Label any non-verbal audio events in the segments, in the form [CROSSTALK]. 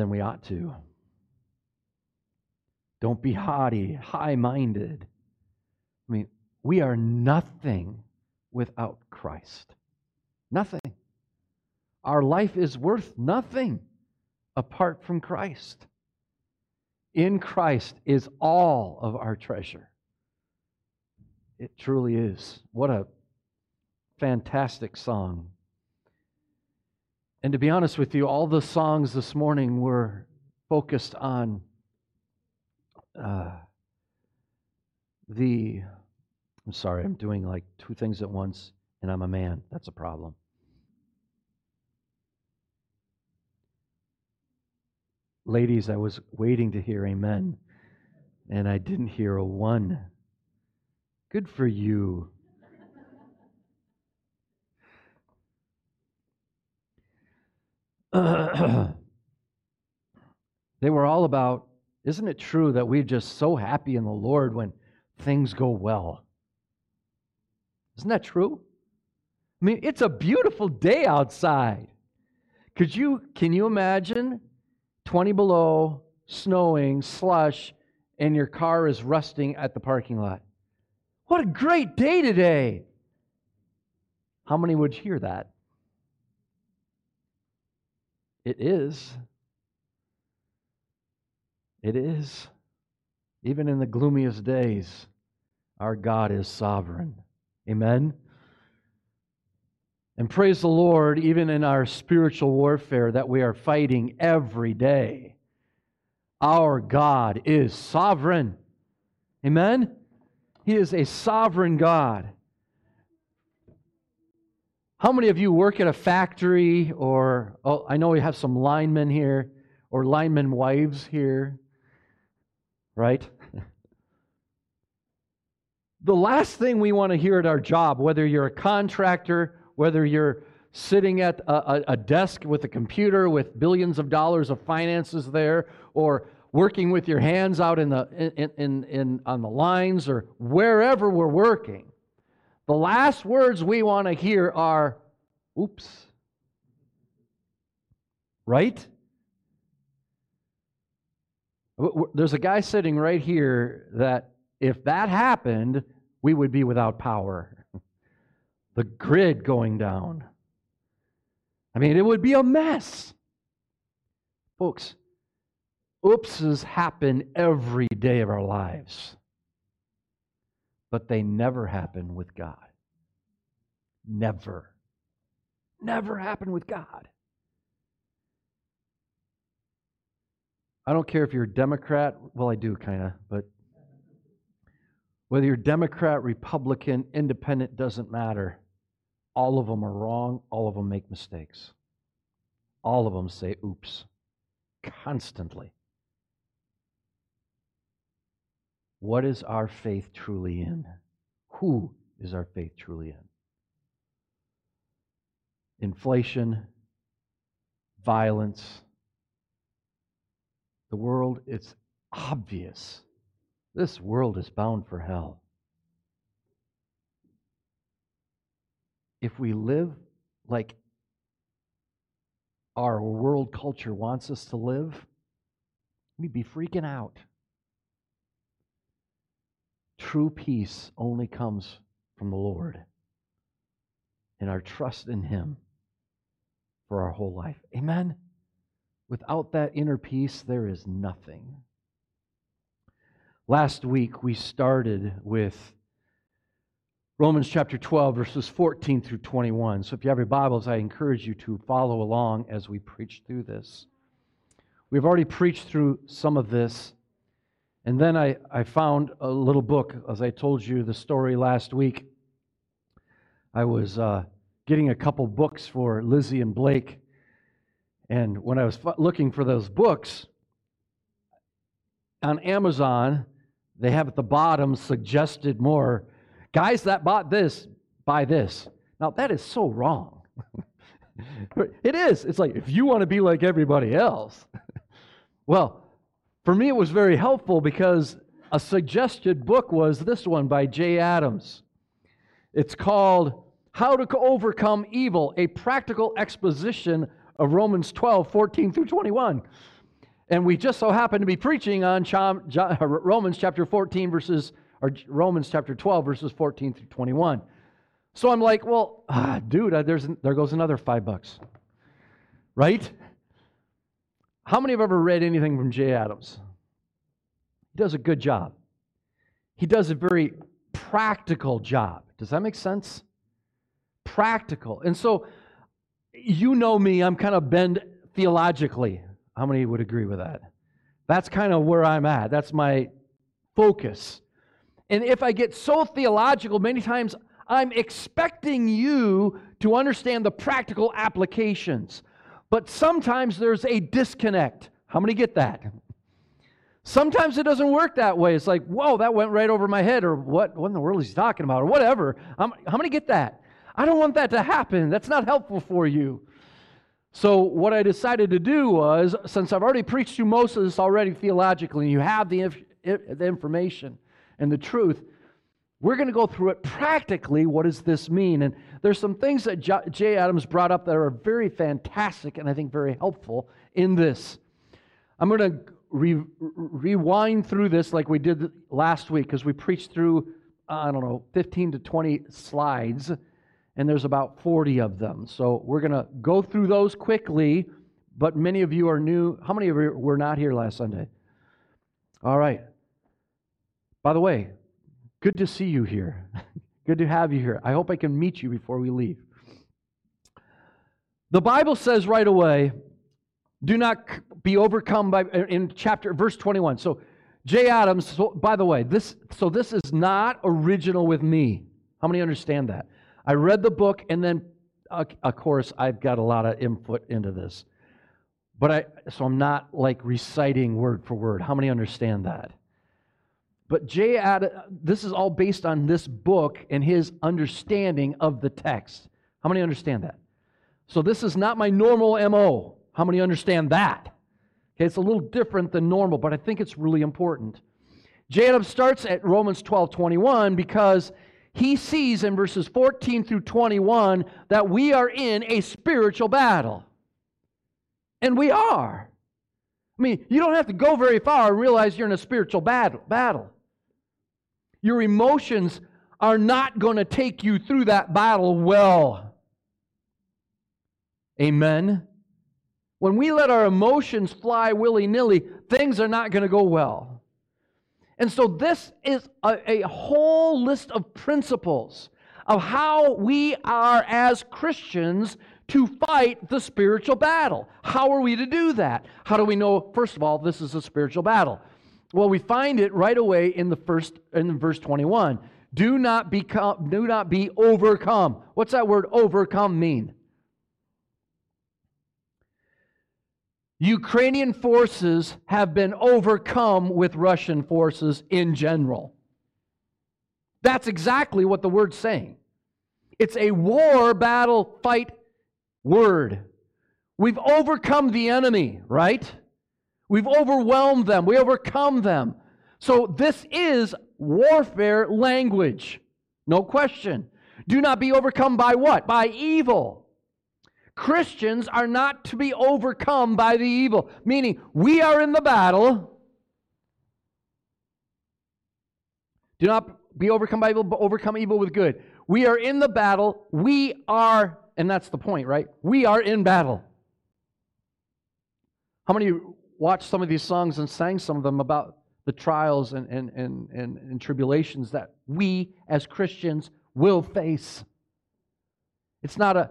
than we ought to. Don't be haughty, high minded. I mean, we are nothing without Christ. Nothing. Our life is worth nothing apart from Christ. In Christ is all of our treasure. It truly is. What a fantastic song. And to be honest with you, all the songs this morning were focused on uh, the. I'm sorry, I'm doing like two things at once, and I'm a man. That's a problem. Ladies, I was waiting to hear amen, and I didn't hear a one. Good for you. [CLEARS THROAT] they were all about, isn't it true that we're just so happy in the Lord when things go well? Isn't that true? I mean, it's a beautiful day outside. Could you can you imagine 20 below, snowing, slush, and your car is rusting at the parking lot? What a great day today. How many would hear that? It is. It is. Even in the gloomiest days, our God is sovereign. Amen. And praise the Lord, even in our spiritual warfare that we are fighting every day, our God is sovereign. Amen? He is a sovereign God. How many of you work at a factory or, oh, I know we have some linemen here or linemen wives here, right? [LAUGHS] the last thing we want to hear at our job, whether you're a contractor, whether you're sitting at a, a, desk with a computer with billions of dollars of finances there, or working with your hands out in the, in, in, in, on the lines, or wherever we're working, the last words we want to hear are, oops. Right? There's a guy sitting right here that if that happened, we would be without power. [LAUGHS] The grid going down. I mean, it would be a mess. Folks, oopses happen every day of our lives but they never happen with God. Never. Never happen with God. I don't care if you're a Democrat, well, I do kind of, but whether you're Democrat, Republican, Independent, doesn't matter. All of them are wrong. All of them make mistakes. All of them say oops constantly. What is our faith truly in? Who is our faith truly in? Inflation, violence, the world, it's obvious. This world is bound for hell. If we live like our world culture wants us to live, we'd be freaking out. True peace only comes from the Lord and our trust in Him for our whole life. Amen? Without that inner peace, there is nothing. Last week, we started with Romans chapter 12, verses 14 through 21. So if you have your Bibles, I encourage you to follow along as we preach through this. We've already preached through some of this and then I, I found a little book, as I told you the story last week. I was uh, getting a couple books for Lizzie and Blake. And when I was looking for those books, on Amazon, they have at the bottom suggested more guys that bought this, buy this. Now, that is so wrong. [LAUGHS] it is. It's like if you want to be like everybody else, [LAUGHS] well, for me, it was very helpful because a suggested book was this one by Jay Adams. It's called How to Overcome Evil, a practical exposition of Romans 12, 14 through 21. And we just so happened to be preaching on Romans chapter 14, verses, or Romans chapter 12, verses 14 through 21. So I'm like, well, ah, dude, uh, there's, there goes another five bucks. Right? How many have ever read anything from Jay Adams? He does a good job. He does a very practical job. Does that make sense? Practical. And so, you know me, I'm kind of bend theologically. How many would agree with that? That's kind of where I'm at. That's my focus. And if I get so theological, many times I'm expecting you to understand the practical applications. But sometimes there's a disconnect. How many get that? Sometimes it doesn't work that way. It's like, whoa, that went right over my head, or what, what in the world is he talking about, or whatever. I'm, how many get that? I don't want that to happen. That's not helpful for you. So, what I decided to do was, since I've already preached through most of this already theologically, and you have the, the information and the truth, we're going to go through it practically. What does this mean? And there's some things that Jay Adams brought up that are very fantastic and I think very helpful in this. I'm going to re- rewind through this like we did last week because we preached through, I don't know, 15 to 20 slides and there's about 40 of them. So we're going to go through those quickly, but many of you are new. How many of you were not here last Sunday? All right. By the way, good to see you here. [LAUGHS] good to have you here. I hope I can meet you before we leave. The Bible says right away, do not be overcome by in chapter verse 21. So Jay Adams, so, by the way, this so this is not original with me. How many understand that? I read the book, and then, uh, of course, I've got a lot of input into this. But I, so I'm not like reciting word for word. How many understand that? But Jay Adams, this is all based on this book and his understanding of the text. How many understand that? So this is not my normal MO. How many understand that? Okay, it's a little different than normal, but I think it's really important. Adams starts at Romans 12 21 because he sees in verses 14 through 21 that we are in a spiritual battle. And we are. I mean, you don't have to go very far and realize you're in a spiritual battle. battle. Your emotions are not going to take you through that battle well. Amen. When we let our emotions fly willy nilly, things are not going to go well. And so, this is a, a, whole list of principles of how we are as Christians to fight the spiritual battle. How are we to do that? How do we know, first of all, this is a spiritual battle? Well, we find it right away in the first in verse 21. Do not become do not be overcome. What's that word overcome mean? Ukrainian forces have been overcome with Russian forces in general. That's exactly what the word's saying. It's a war, battle, fight word. We've overcome the enemy, right? We've overwhelmed them, we overcome them. So this is warfare language, no question. Do not be overcome by what? By evil. Christians are not to be overcome by the evil, meaning we are in the battle. Do not be overcome by evil, but overcome evil with good. We are in the battle. We are, and that's the point, right? We are in battle. How many watched some of these songs and sang some of them about the trials and, and, and, and, and tribulations that we as Christians will face? It's not a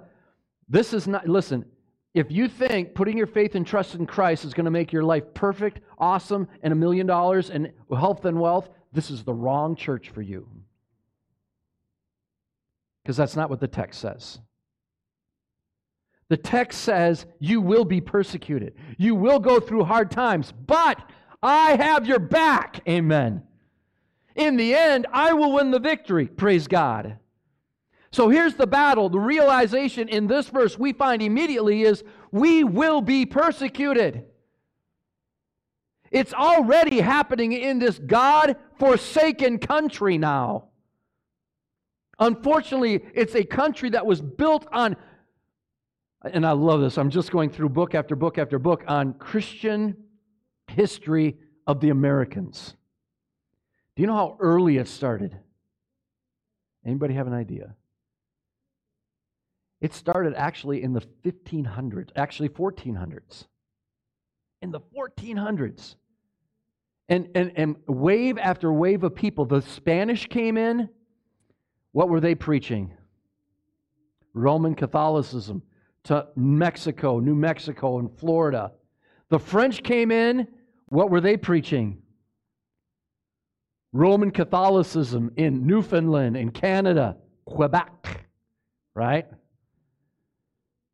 this is not, listen, if you think putting your faith and trust in Christ is going to make your life perfect, awesome, and a million dollars and health and wealth, this is the wrong church for you. Because that's not what the text says. The text says you will be persecuted, you will go through hard times, but I have your back. Amen. In the end, I will win the victory. Praise God. So here's the battle. The realization in this verse we find immediately is we will be persecuted. It's already happening in this God forsaken country now. Unfortunately, it's a country that was built on, and I love this, I'm just going through book after book after book on Christian history of the Americans. Do you know how early it started? Anybody have an idea? It started actually in the 1500s, actually 1400s. In the 1400s. And, and, and wave after wave of people, the Spanish came in. What were they preaching? Roman Catholicism to Mexico, New Mexico, and Florida. The French came in. What were they preaching? Roman Catholicism in Newfoundland, in Canada, Quebec, right?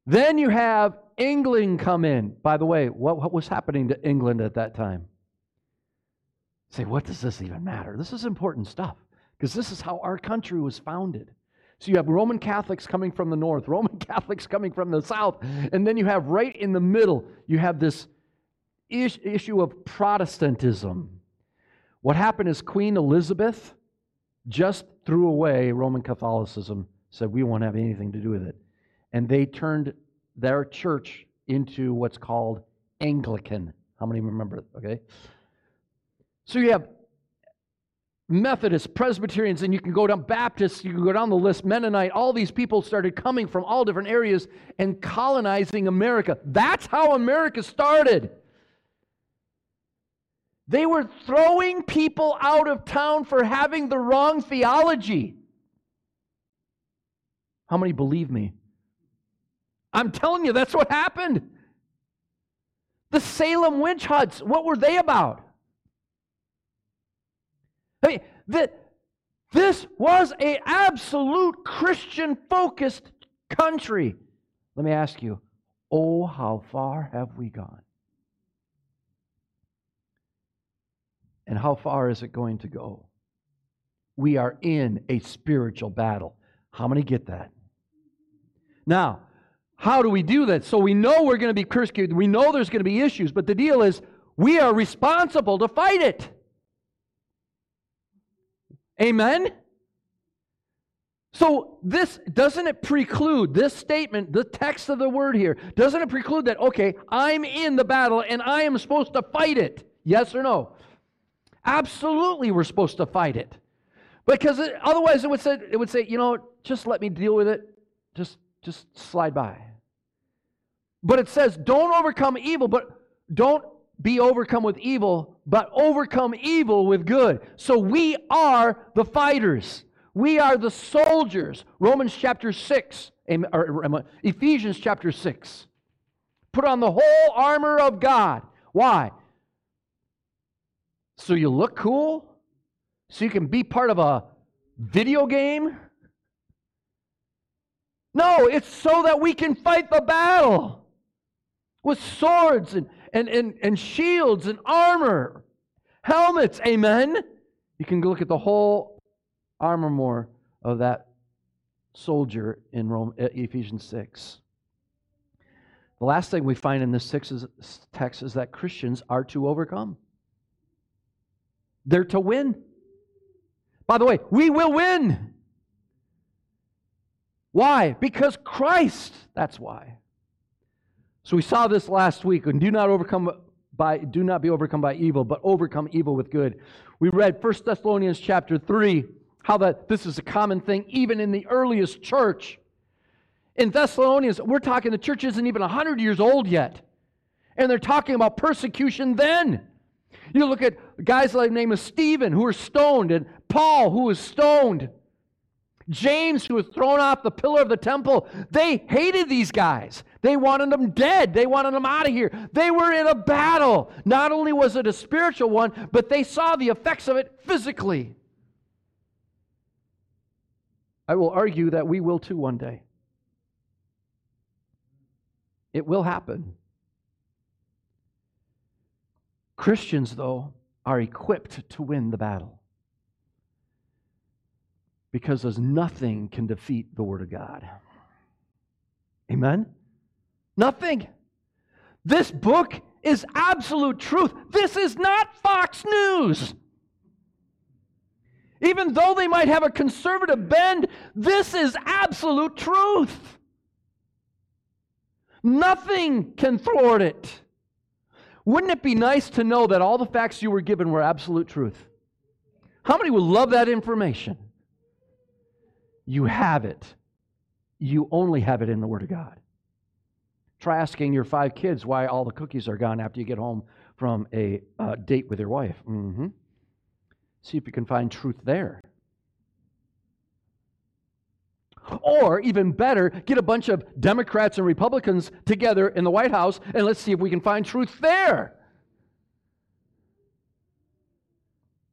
Then you have England come in. By the way, what, what was happening to England at that time? Say, what does this even matter? This is important stuff because this is how our country was founded. So you have Roman Catholics coming from the north, [LAUGHS] Roman Catholics coming from the south, and then you have right in the middle, you have this is- issue of Protestantism. What happened is Queen Elizabeth just threw away Roman Catholicism, said, We won't have anything to do with it. And they turned their church into what's called Anglican. How many remember? Okay. So you have Methodists, Presbyterians, and you can go down Baptists, you can go down the list, Mennonite, all these people started coming from all different areas and colonizing America. That's how America started. They were throwing people out of town for having the wrong theology. How many believe me? I'm telling you, that's what happened. The Salem witch hunts, what were they about? I mean, the, this was an absolute Christian focused country. Let me ask you, oh, how far have we gone? And how far is it going to go? We are in a spiritual battle. How many get that? Now, how do we do that? So we know we're going to be persecuted. We know there's going to be issues, but the deal is we are responsible to fight it. Amen? So this doesn't it preclude this statement, the text of the word here, doesn't it preclude that okay, I'm in the battle and I am supposed to fight it? Yes or no? Absolutely we're supposed to fight it. Because it, otherwise it would say it would say, you know, just let me deal with it. Just just slide by. But it says don't overcome evil, but don't be overcome with evil, but overcome evil with good. So we are the fighters. We are the soldiers. Romans chapter 6, or Ephesians chapter 6. Put on the whole armor of God. Why? So you look cool? So you can be part of a video game? No, it's so that we can fight the battle with swords and and, and, and shields and armor, helmets, amen. You can look at the whole armor more of that soldier in Rome, Ephesians 6. The last thing we find in this text is that Christians are to overcome. They're to win. By the way, we will win. Why? Because Christ, that's why. So we saw this last week, and do not overcome by do not be overcome by evil, but overcome evil with good. We read 1 Thessalonians chapter 3, how that this is a common thing even in the earliest church. In Thessalonians, we're talking the church isn't even 100 years old yet. And they're talking about persecution then. You look at guys like the name of Stephen, who were stoned, and Paul, who was stoned. James, who was thrown off the pillar of the temple, they hated these guys. They wanted them dead. They wanted them out of here. They were in a battle. Not only was it a spiritual one, but they saw the effects of it physically. I will argue that we will too one day. It will happen. Christians, though, are equipped to win the battle because as nothing can defeat the Word of God. Amen? Nothing. This book is absolute truth. This is not Fox News. Even though they might have a conservative bend, this is absolute truth. Nothing can thwart it. Wouldn't it be nice to know that all the facts you were given were absolute truth? How many would love that information? You have it. You only have it in the Word of God. Try asking your five kids why all the cookies are gone after you get home from a uh, date with your wife. Mm-hmm. See if you can find truth there. Or, even better, get a bunch of Democrats and Republicans together in the White House and let's see if we can find truth there.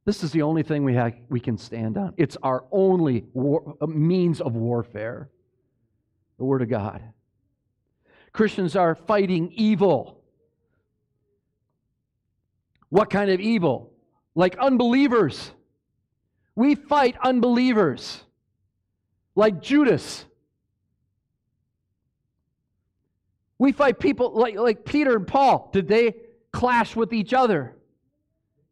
This is the only thing we, have, we can stand on. It's our only war, uh, means of warfare the Word of God. Christians are fighting evil. What kind of evil? Like unbelievers. We fight unbelievers. Like Judas. We fight people like, like Peter and Paul. Did they clash with each other?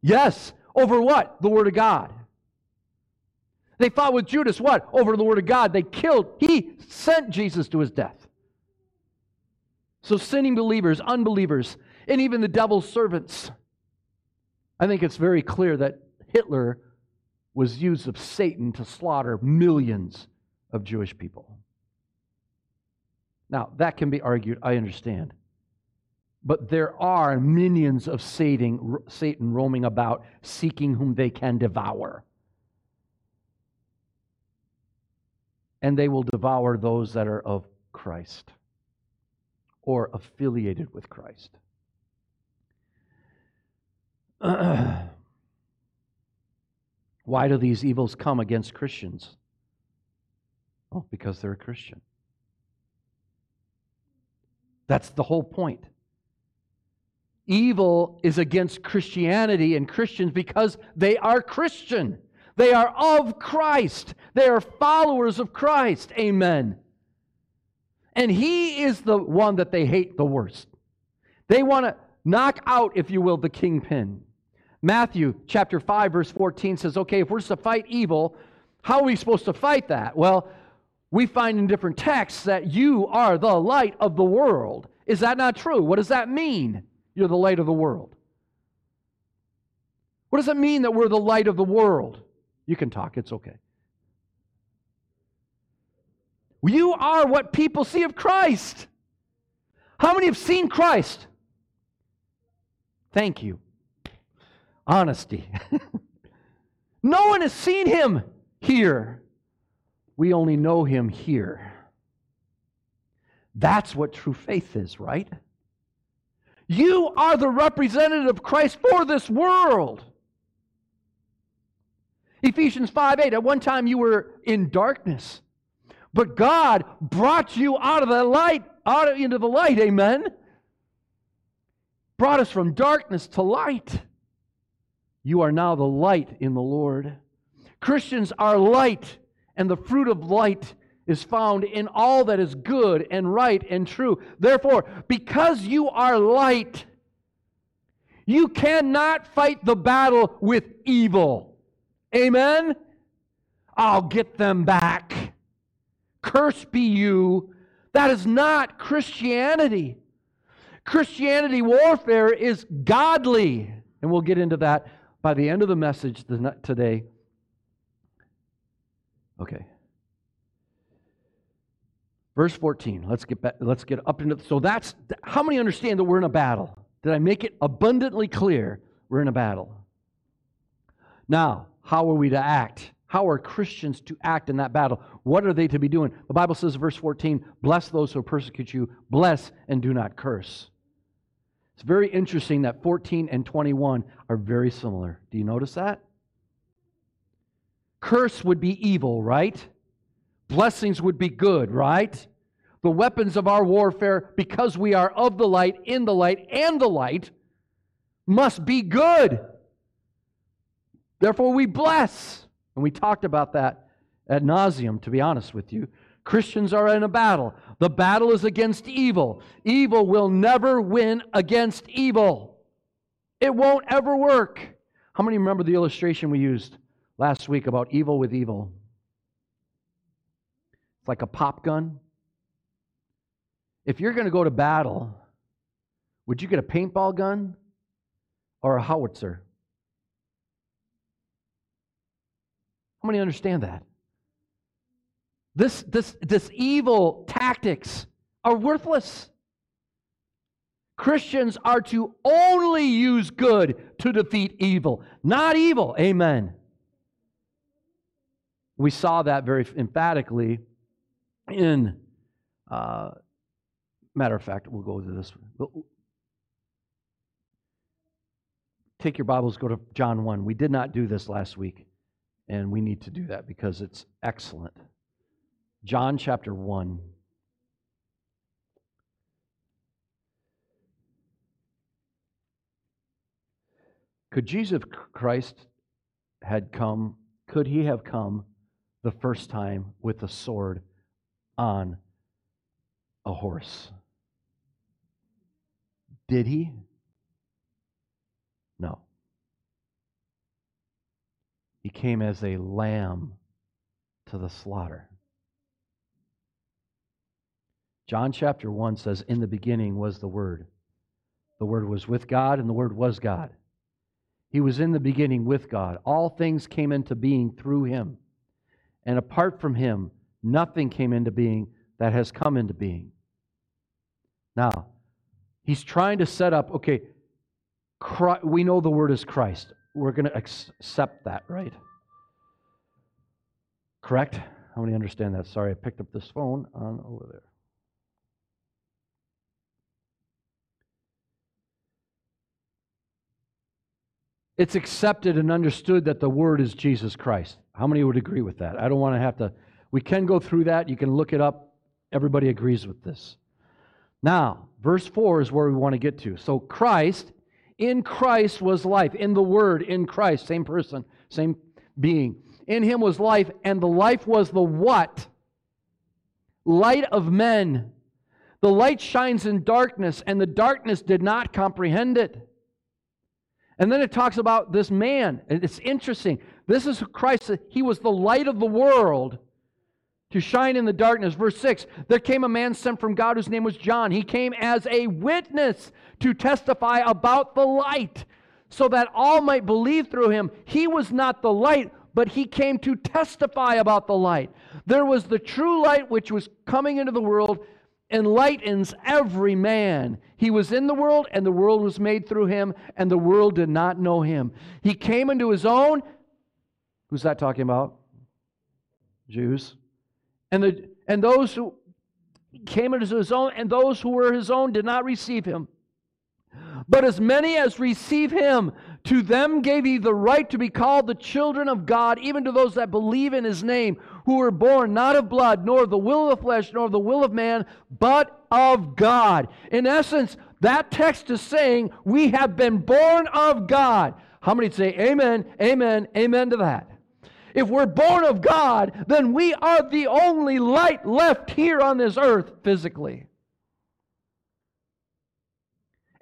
Yes. Over what? The Word of God. They fought with Judas, what? Over the Word of God. They killed, he sent Jesus to his death. So, sinning believers, unbelievers, and even the devil's servants. I think it's very clear that Hitler was used of Satan to slaughter millions of Jewish people. Now, that can be argued, I understand. But there are minions of Satan, Satan roaming about, seeking whom they can devour. And they will devour those that are of Christ or affiliated with Christ. [CLEARS THROAT] Why do these evils come against Christians? Oh, because they're a Christian. That's the whole point. Evil is against Christianity and Christians because they are Christian. They are of Christ. They are followers of Christ. Amen. And he is the one that they hate the worst. They want to knock out, if you will, the kingpin. Matthew chapter 5, verse 14 says, okay, if we're to fight evil, how are we supposed to fight that? Well, we find in different texts that you are the light of the world. Is that not true? What does that mean? You're the light of the world. What does it mean that we're the light of the world? You can talk, it's okay. You are what people see of Christ. How many have seen Christ? Thank you. Honesty. [LAUGHS] no one has seen him here. We only know him here. That's what true faith is, right? You are the representative of Christ for this world. Ephesians 5 8, at one time you were in darkness, but God brought you out of the light, out into the light, amen? Brought us from darkness to light. You are now the light in the Lord. Christians are light, and the fruit of light is found in all that is good and right and true. Therefore, because you are light, you cannot fight the battle with evil. Amen? I'll get them back. Curse be you. That is not Christianity. Christianity warfare is godly. And we'll get into that by the end of the message today. Okay. Verse 14. Let's get back, let's get up into so that's how many understand that we're in a battle? Did I make it abundantly clear we're in a battle? Now, how are we to act? How are Christians to act in that battle? What are they to be doing? The Bible says, verse 14, bless those who persecute you, bless and do not curse. It's very interesting that 14 and 21 are very similar. Do you notice that? Curse would be evil, right? Blessings would be good, right? The weapons of our warfare, because we are of the light, in the light, and the light, must be good. Therefore, we bless. And we talked about that at nauseum, to be honest with you. Christians are in a battle. The battle is against evil. Evil will never win against evil, it won't ever work. How many remember the illustration we used last week about evil with evil? It's like a pop gun. If you're going to go to battle, would you get a paintball gun or a howitzer. How many understand that? This, this, this evil tactics are worthless. Christians are to only use good to defeat evil, not evil. Amen. We saw that very emphatically in, uh, matter of fact, we'll go to this. Take your Bibles, go to John 1. We did not do this last week, and we need to do that because it's excellent. John chapter 1. Could Jesus Christ had come, could he have come the first time with a sword on a horse? Did he? No. He came as a lamb to the slaughter. John chapter 1 says, In the beginning was the Word. The Word was with God, and the Word was God. He was in the beginning with God. All things came into being through him. And apart from him, nothing came into being that has come into being. Now, he's trying to set up, okay, Christ, we know the word is Christ. We're going to accept that, right? Correct? How many understand that? Sorry, I picked up this phone on over there. it's accepted and understood that the Word is Jesus Christ. How many would agree with that? I don't want to have to. We can go through that. You can look it up. Everybody agrees with this. Now, verse 4 is where we want to get to. So, Christ, in Christ was life. In the Word, in Christ, same person, same being. In him was life, and the life was the what? Light of men. The light shines in darkness, and the darkness did not comprehend it. And then it talks about this man. It's interesting. This is Christ. He was the light of the world to shine in the darkness. Verse 6 There came a man sent from God whose name was John. He came as a witness to testify about the light, so that all might believe through him. He was not the light, but he came to testify about the light. There was the true light which was coming into the world enlightens every man. He was in the world, and the world was made through him, and the world did not know him. He came into his own. Who's that talking about? Jews. And, the, and those who came into his own, and those who were his own did not receive him. But as many as receive him, to them gave he the right to be called the children of God, even to those that believe in his name, who were born not of blood, nor of the will of the flesh, nor of the will of man, but of God. In essence, that text is saying we have been born of God. How many say amen, amen, amen to that? If we're born of God, then we are the only light left here on this earth physically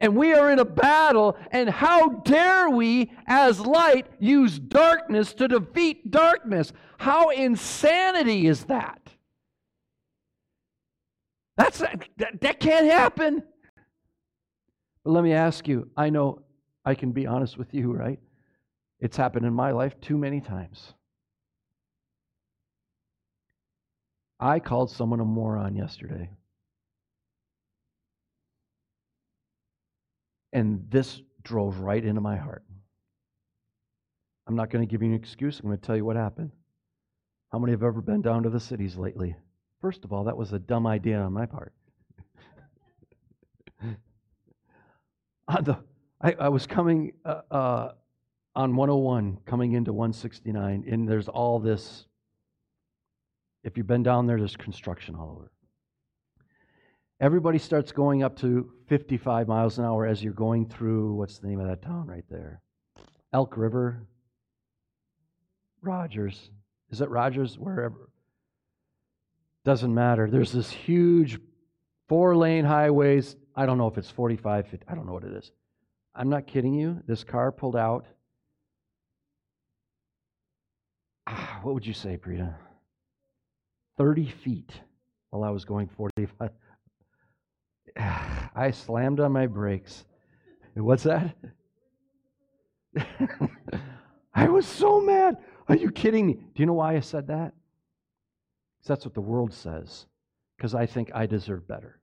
and we are in a battle, and how dare we, as light, use darkness to defeat darkness? How insanity is that? That's, that, that can't happen. But let me ask you I know I can be honest with you, right? It's happened in my life too many times. I called someone a moron yesterday. And this drove right into my heart. I'm not going to give you an excuse. I'm going to tell you what happened. How many have ever been down to the cities lately? First of all, that was a dumb idea on my part. [LAUGHS] on the, I, I, was coming uh, uh, on 101, coming into 169, and there's all this. If you've been down there, there's construction all over. Everybody starts going up to 55 miles an hour as you're going through, what's the name of that town right there? Elk River? Rogers. Is it Rogers? Wherever. Doesn't matter. There's this huge four lane highways. I don't know if it's 45, 50, I don't know what it is. I'm not kidding you. This car pulled out. Ah, what would you say, Prita? 30 feet while I was going 45. [SIGHS] I slammed on my brakes. What's that? [LAUGHS] I was so mad. Are you kidding me? Do you know why I said that? Because that's what the world says. Because I think I deserve better.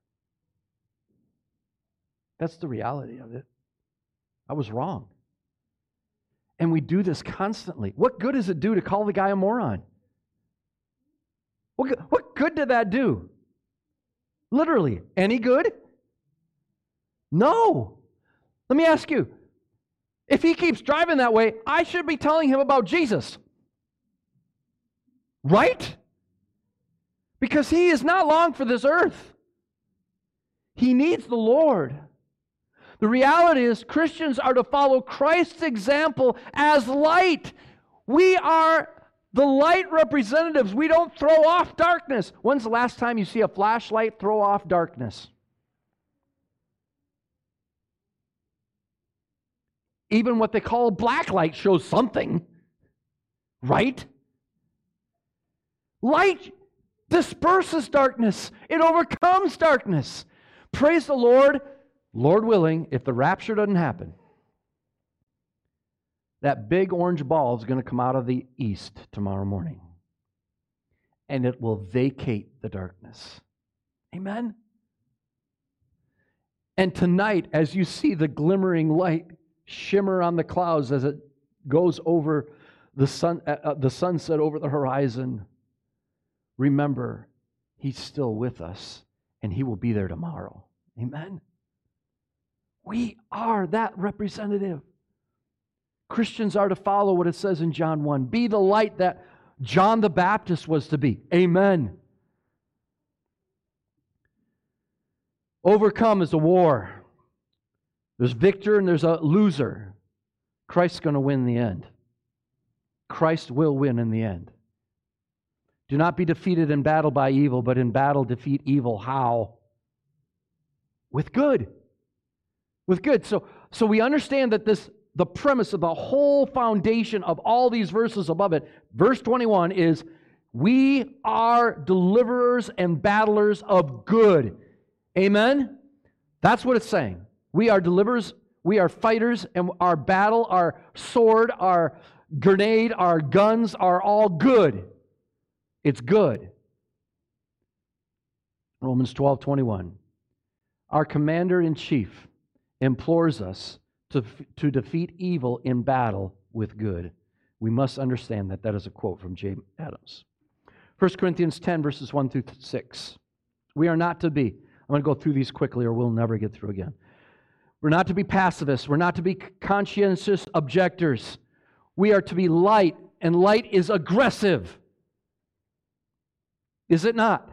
That's the reality of it. I was wrong. And we do this constantly. What good does it do to call the guy a moron? What, what good did that do? Literally, any good? No. Let me ask you if he keeps driving that way, I should be telling him about Jesus. Right? Because he is not long for this earth. He needs the Lord. The reality is, Christians are to follow Christ's example as light. We are the light representatives. We don't throw off darkness. When's the last time you see a flashlight throw off darkness? Even what they call black light shows something, right? Light disperses darkness, it overcomes darkness. Praise the Lord, Lord willing, if the rapture doesn't happen, that big orange ball is going to come out of the east tomorrow morning. And it will vacate the darkness. Amen? And tonight, as you see the glimmering light shimmer on the clouds as it goes over the, sun, uh, uh the sunset over the horizon, remember, He's still with us and He will be there tomorrow. Amen? We are that representative. Christians are to follow what it says in John 1 be the light that John the Baptist was to be. Amen. Overcome is a war. There's victor and there's a loser. Christ's going to win in the end. Christ will win in the end. Do not be defeated in battle by evil, but in battle defeat evil. How? With good. With good. So, so we understand that this the premise of the whole foundation of all these verses above it, verse 21 is we are deliverers and battlers of good. Amen? That's what it's saying. We are deliverers, we are fighters, and our battle, our sword, our grenade, our guns are all good. It's good. Romans 12 21. Our commander in chief implores us to, to defeat evil in battle with good. We must understand that that is a quote from James Adams. 1 Corinthians 10, verses 1 through 6. We are not to be, I'm going to go through these quickly or we'll never get through again. We're not to be pacifists. We're not to be conscientious objectors. We are to be light, and light is aggressive. Is it not?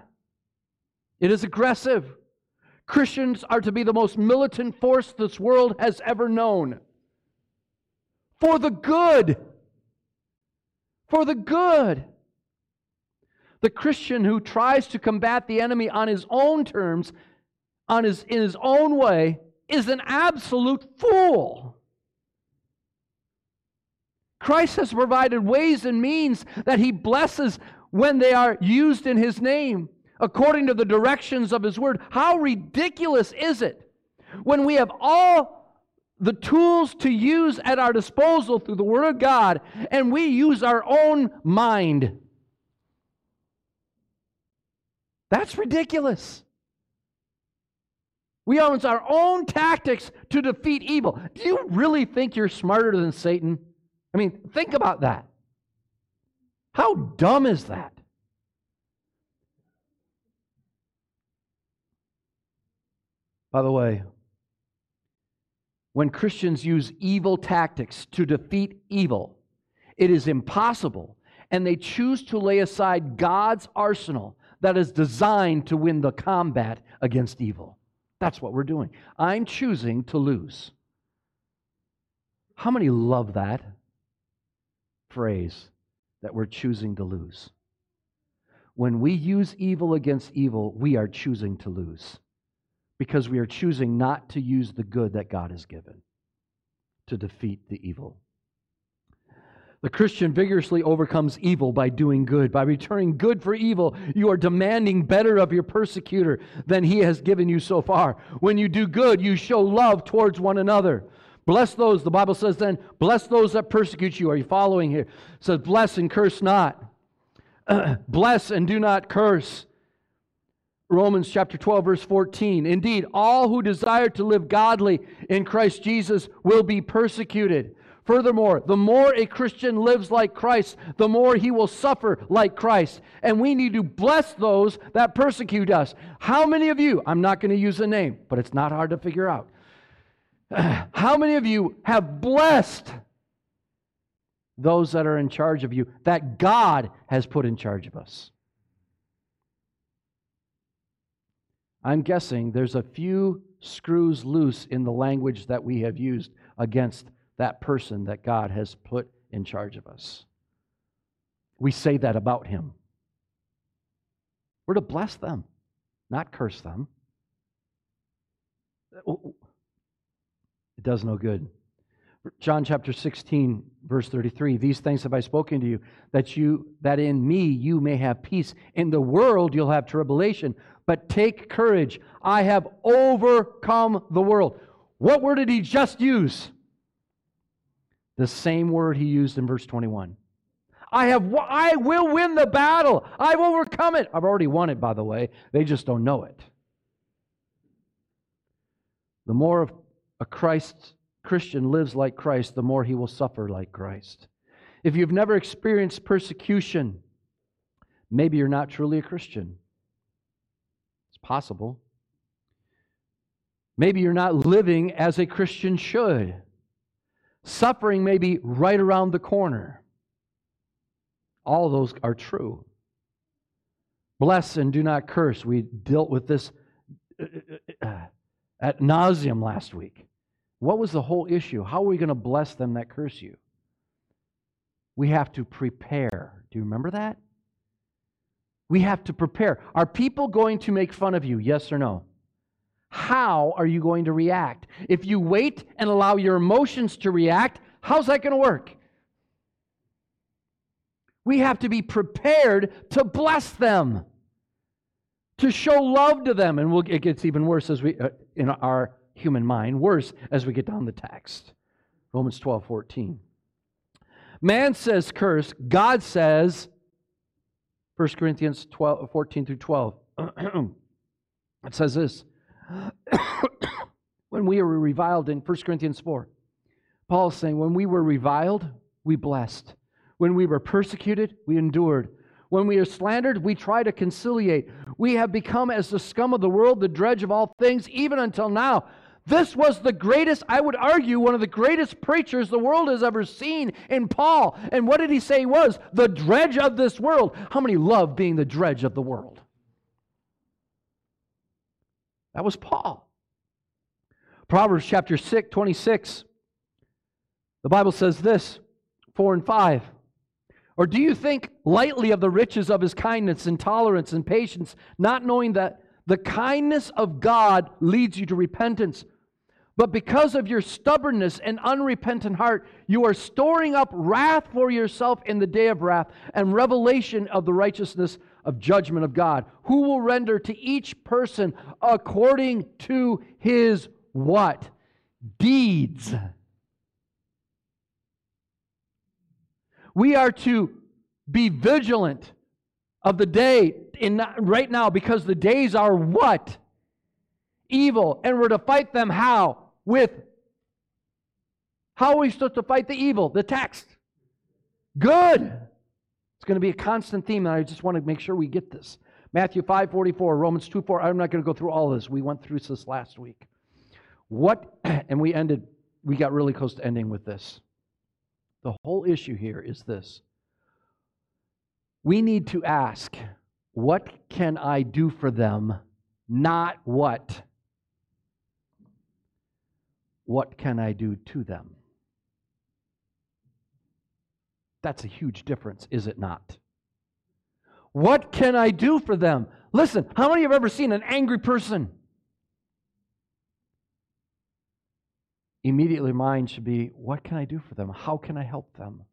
It is aggressive. Christians are to be the most militant force this world has ever known. For the good. For the good. The Christian who tries to combat the enemy on his own terms, on his, in his own way, is an absolute fool. Christ has provided ways and means that he blesses when they are used in his name according to the directions of His Word. How ridiculous is it when we have all the tools to use at our disposal through the Word of God and we use our own mind? That's ridiculous. We use our own tactics to defeat evil. Do you really think you're smarter than Satan? I mean, think about that. How dumb is that? By the way, when Christians use evil tactics to defeat evil, it is impossible, and they choose to lay aside God's arsenal that is designed to win the combat against evil. That's what we're doing. I'm choosing to lose. How many love that phrase that we're choosing to lose? When we use evil against evil, we are choosing to lose because we are choosing not to use the good that God has given to defeat the evil. The Christian vigorously overcomes evil by doing good. By returning good for evil, you are demanding better of your persecutor than he has given you so far. When you do good, you show love towards one another. Bless those, the Bible says then, bless those that persecute you. Are you following here? It says, bless and curse not. [CLEARS THROAT] bless and do not curse. Romans chapter 12, verse 14. Indeed, all who desire to live godly in Christ Jesus will be persecuted. Furthermore, the more a Christian lives like Christ, the more he will suffer like Christ. And we need to bless those that persecute us. How many of you, I'm not going to use a name, but it's not hard to figure out. [SIGHS] How many of you have blessed those that are in charge of you that God has put in charge of us? I'm guessing there's a few screws loose in the language that we have used against that person that God has put in charge of us. We say that about him. We're to bless them, not curse them. It does no good. John chapter 16 verse 33 These things have I spoken to you that you that in me you may have peace in the world you'll have tribulation but take courage I have overcome the world What word did he just use the same word he used in verse 21. I have I will win the battle. I've overcome it. I've already won it by the way. They just don't know it. The more a Christ Christian lives like Christ, the more he will suffer like Christ. If you've never experienced persecution, maybe you're not truly a Christian. Possible. Maybe you're not living as a Christian should. Suffering may be right around the corner. All those are true. Bless and do not curse. We dealt with this uh, uh, uh, ad nauseam last week. What was the whole issue? How are we going to bless them that curse you? We have to prepare. Do you remember that? We have to prepare. Are people going to make fun of you? Yes or no? how are you going to react? If you wait and allow your emotions to react, how's that going to work? We have to be prepared to bless them, to show love to them. And we'll, it gets even worse as we, uh, in our human mind, worse as we get down the text. Romans 12, 14. Man says curse, God says, 1 Corinthians 12, 14 through 12. [CLEARS THROAT] it says this [COUGHS] when we were reviled in 1 Corinthians 4, Paul is saying, when we were reviled, we blessed. When we were persecuted, we endured. When we are slandered, we try to conciliate. We have become as the scum of the world, the dredge of all things, even until now. This was the greatest, I would argue, one of the greatest preachers the world has ever seen in Paul. And what did he say he was? The dredge of this world. How many love being the dredge of the world? That was Paul. Proverbs chapter 6, 26. The Bible says this 4 and 5. Or do you think lightly of the riches of his kindness and tolerance and patience, not knowing that the kindness of God leads you to repentance? But because of your stubbornness and unrepentant heart, you are storing up wrath for yourself in the day of wrath and revelation of the righteousness of judgment of God, who will render to each person according to his what? Deeds. We are to be vigilant of the day in right now because the days are what? Evil. And we're to fight them how? With how are we supposed to fight the evil? The text. Good. It's going to be a constant theme, and I just want to make sure we get this. Matthew 5 44, Romans 2 4. I'm not going to go through all this. We went through this last week. What, [CLEARS THROAT] and we ended, we got really close to ending with this. The whole issue here is this we need to ask, what can I do for them? Not what. What can I do to them? That's a huge difference, is it not? What can I do for them? Listen, how many have ever seen an angry person? Immediately, mind should be what can I do for them? How can I help them?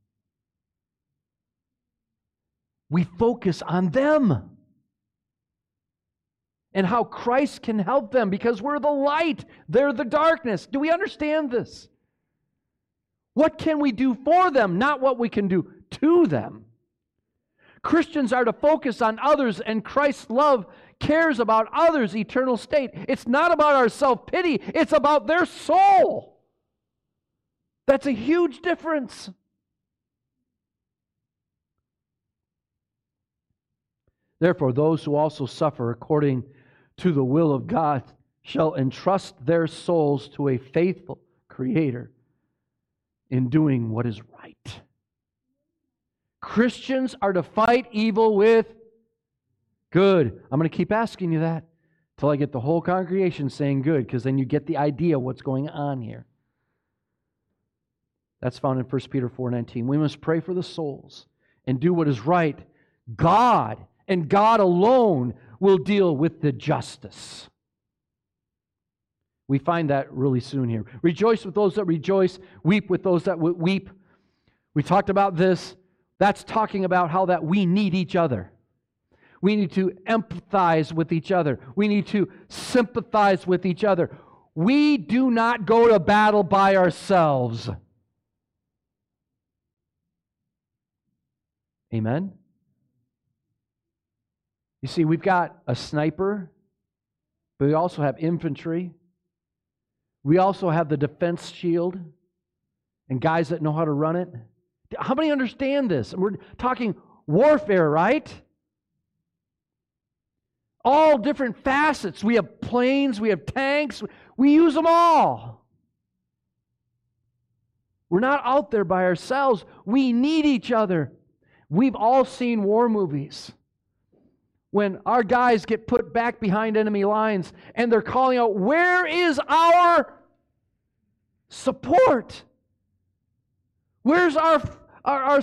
We focus on them and how Christ can help them because we're the light, they're the darkness. Do we understand this? What can we do for them, not what we can do to them? Christians are to focus on others, and Christ's love cares about others' eternal state. It's not about our self pity, it's about their soul. That's a huge difference. Therefore, those who also suffer according to the will of God shall entrust their souls to a faithful Creator in doing what is right. Christians are to fight evil with good. I'm going to keep asking you that till I get the whole congregation saying good, because then you get the idea what's going on here. That's found in 1 Peter 4:19. We must pray for the souls and do what is right. God and God alone will deal with the justice. We find that really soon here. Rejoice with those that rejoice, weep with those that weep. We talked about this. That's talking about how that we need each other. We need to empathize with each other. We need to sympathize with each other. We do not go to battle by ourselves. Amen? You see, we've got a sniper, but we also have infantry. We also have the defense shield and guys that know how to run it. How many understand this? We're talking warfare, right? All different facets. We have planes, we have tanks, we use them all. We're not out there by ourselves. We need each other. We've all seen war movies when our guys get put back behind enemy lines and they're calling out, Where is our support? Where's our, our, our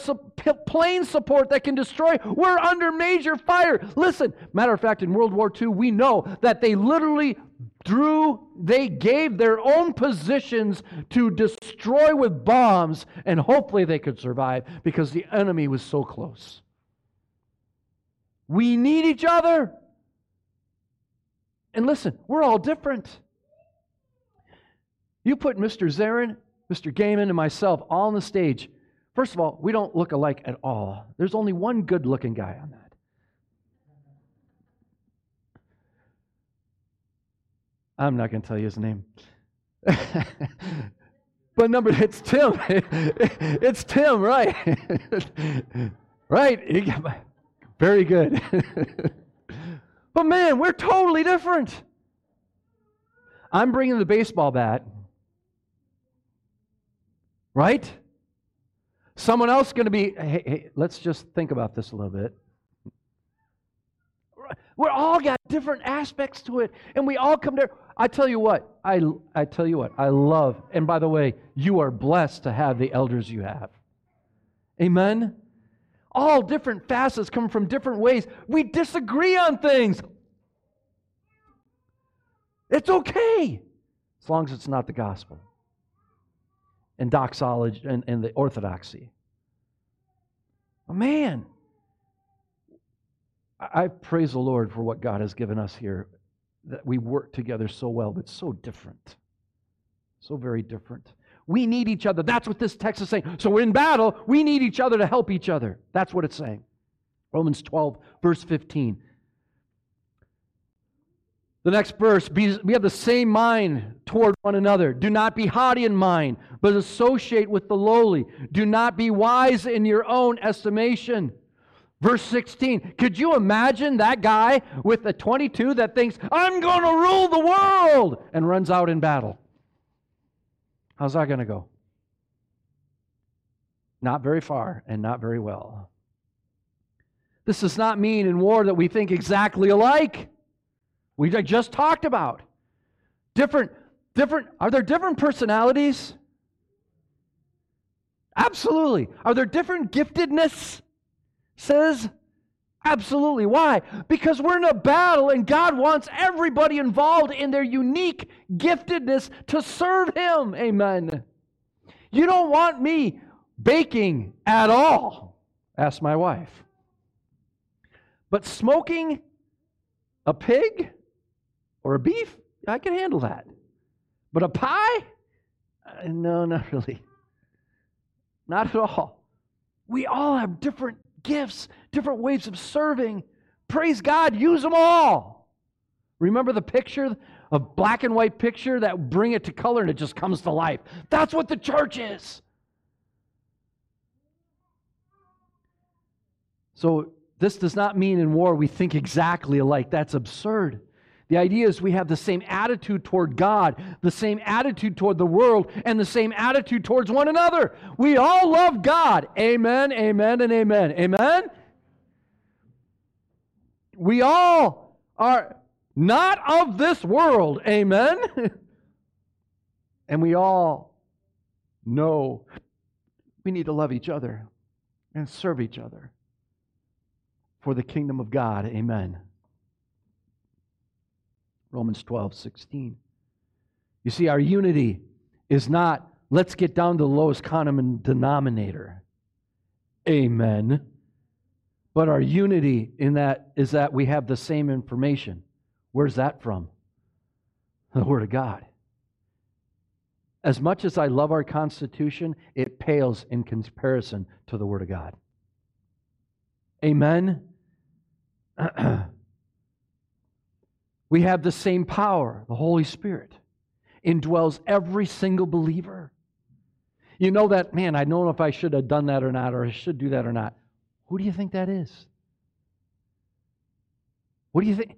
plane support that can destroy? We're under major fire. Listen, matter of fact, in World War II, we know that they literally drew, they gave their own positions to destroy with bombs, and hopefully they could survive because the enemy was so close. We need each other. And listen, we're all different. You put Mr. Zarin, Mr. Gaiman, and myself all on the stage. First of all, we don't look alike at all. There's only one good looking guy on that. I'm not going to tell you his name. [LAUGHS] but number, it's Tim. [LAUGHS] it's Tim, right? [LAUGHS] right? Very good. [LAUGHS] but man, we're totally different. I'm bringing the baseball bat. Right? Someone else going to be, hey, hey, let's just think about this a little bit. We're all got different aspects to it, and we all come there. I tell you what, I, I tell you what, I love, and by the way, you are blessed to have the elders you have. Amen? All different facets come from different ways. We disagree on things. It's okay as long as it's not the gospel and doxology and, and the orthodoxy. Oh, man, I, I praise the Lord for what God has given us here, that we work together so well, but so different. So very different. We need each other. That's what this text is saying. So in battle, we need each other to help each other. That's what it's saying. Romans 12, verse 15. The next verse, we have the same mind toward one another. Do not be haughty in mind, but associate with the lowly. Do not be wise in your own estimation. Verse 16, could you imagine that guy with a 22 that thinks, I'm going to rule the world, and runs out in battle? How's that going to go? Not very far and not very well. This does not mean in war that we think exactly alike. We just talked about different different are there different personalities? Absolutely. Are there different giftedness? Says Absolutely. Why? Because we're in a battle and God wants everybody involved in their unique giftedness to serve Him. Amen. You don't want me baking at all, asked my wife. But smoking a pig or a beef, I can handle that. But a pie? Uh, no, not really. Not at all. We all have different gifts, different ways of serving. Praise God, use them all. Remember the picture, a black and white picture that bring it to color and it just comes to life. That's what the church is. So, this does not mean in war we think exactly alike. That's absurd. The idea is we have the same attitude toward God, the same attitude toward the world, and the same attitude towards one another. We all love God. Amen, amen, and amen. Amen? We all are not of this world. Amen? [LAUGHS] and we all know we need to love each other and serve each other for the kingdom of God. Amen. Romans 12, 16. You see, our unity is not let's get down to the lowest common denominator. Amen. But our unity in that is that we have the same information. Where's that from? [LAUGHS] The Word of God. As much as I love our Constitution, it pales in comparison to the Word of God. Amen. [CLEARS THROAT] we have the same power. The Holy Spirit indwells every single believer. You know that, man, I don't know if I should have done that or not, or I should do that or not. Who do you think that is? What do you think?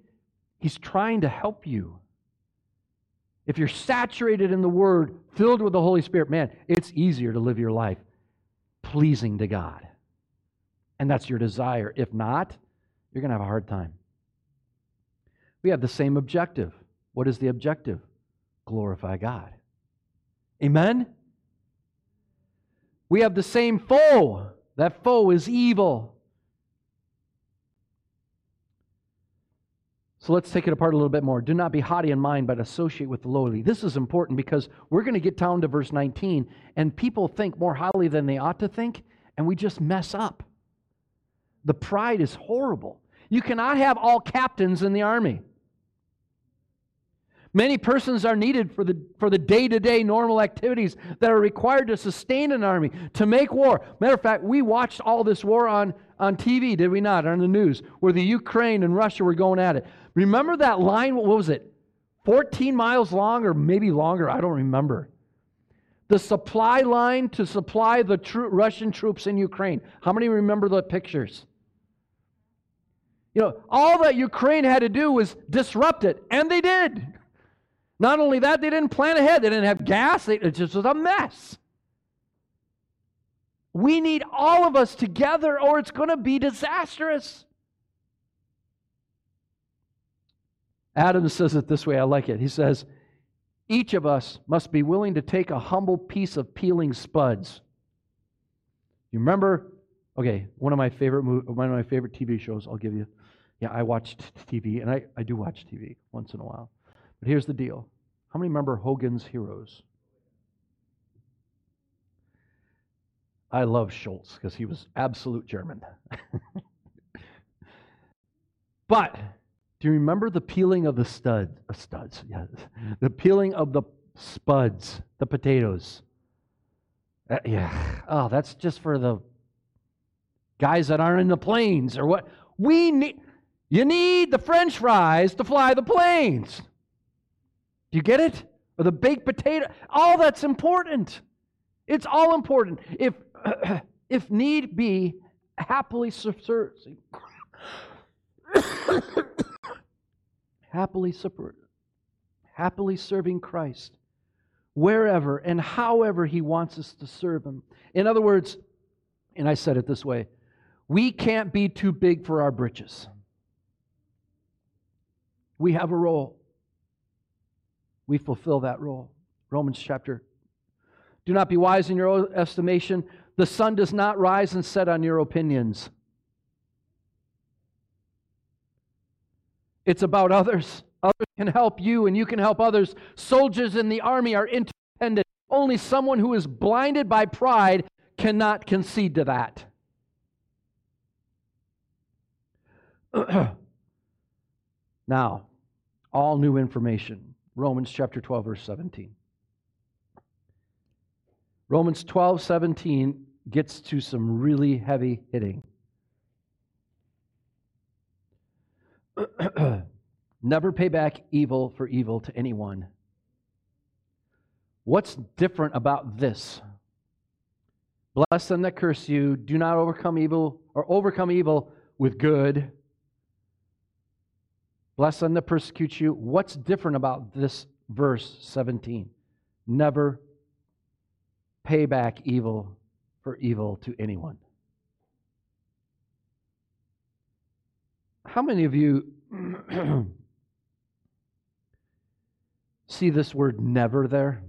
He's trying to help you. If you're saturated in the Word, filled with the Holy Spirit, man, it's easier to live your life pleasing to God. And that's your desire. If not, you're going to have a hard time. We have the same objective. What is the objective? Glorify God. Amen? We have the same foe. That foe is evil. So let's take it apart a little bit more. Do not be haughty in mind, but associate with the lowly. This is important because we're going to get down to verse 19, and people think more highly than they ought to think, and we just mess up. The pride is horrible. You cannot have all captains in the army. Many persons are needed for the, for the day-to-day normal activities that are required to sustain an army, to make war. Matter of fact, we watched all this war on, on TV, did we not, on the news, where the Ukraine and Russia were going at it. Remember that line, what was it, 14 miles long or maybe longer? I don't remember. The supply line to supply the Russian troops in Ukraine. How many remember the pictures? You know, all that Ukraine had to do was disrupt it, and they did. Not only that, they didn't plan ahead. They didn't have gas. It just was a mess. We need all of us together, or it's going to be disastrous. Adams says it this way. I like it. He says, Each of us must be willing to take a humble piece of peeling spuds. You remember? Okay, one of my favorite one of my favorite TV shows. I'll give you. Yeah, I watch TV, and I, I do watch TV once in a while. But here's the deal how many remember Hogan's Heroes? I love Schultz because he was absolute German. [LAUGHS] but do you remember the peeling of the stud, uh, studs? Yes, the peeling of the spuds, the potatoes. Uh, yeah. Oh, that's just for the guys that aren't in the planes or what. We need. You need the French fries to fly the planes. Do you get it? Or the baked potato. All that's important. It's all important. If [CLEARS THROAT] if need be, happily serving, [COUGHS] happily happily serving Christ wherever and however he wants us to serve him. In other words, and I said it this way, we can't be too big for our britches. We have a role we fulfill that role. Romans chapter. Do not be wise in your own estimation. The sun does not rise and set on your opinions. It's about others. Others can help you, and you can help others. Soldiers in the army are interdependent. Only someone who is blinded by pride cannot concede to that. [CLEARS THROAT] now, all new information. Romans chapter 12, verse 17. Romans 12, 17 gets to some really heavy hitting. [CLEARS THROAT] Never pay back evil for evil to anyone. What's different about this? Bless them that curse you. Do not overcome evil or overcome evil with good. Bless them that persecute you. What's different about this verse 17? Never pay back evil for evil to anyone. How many of you [CLEARS THROAT] see this word never there?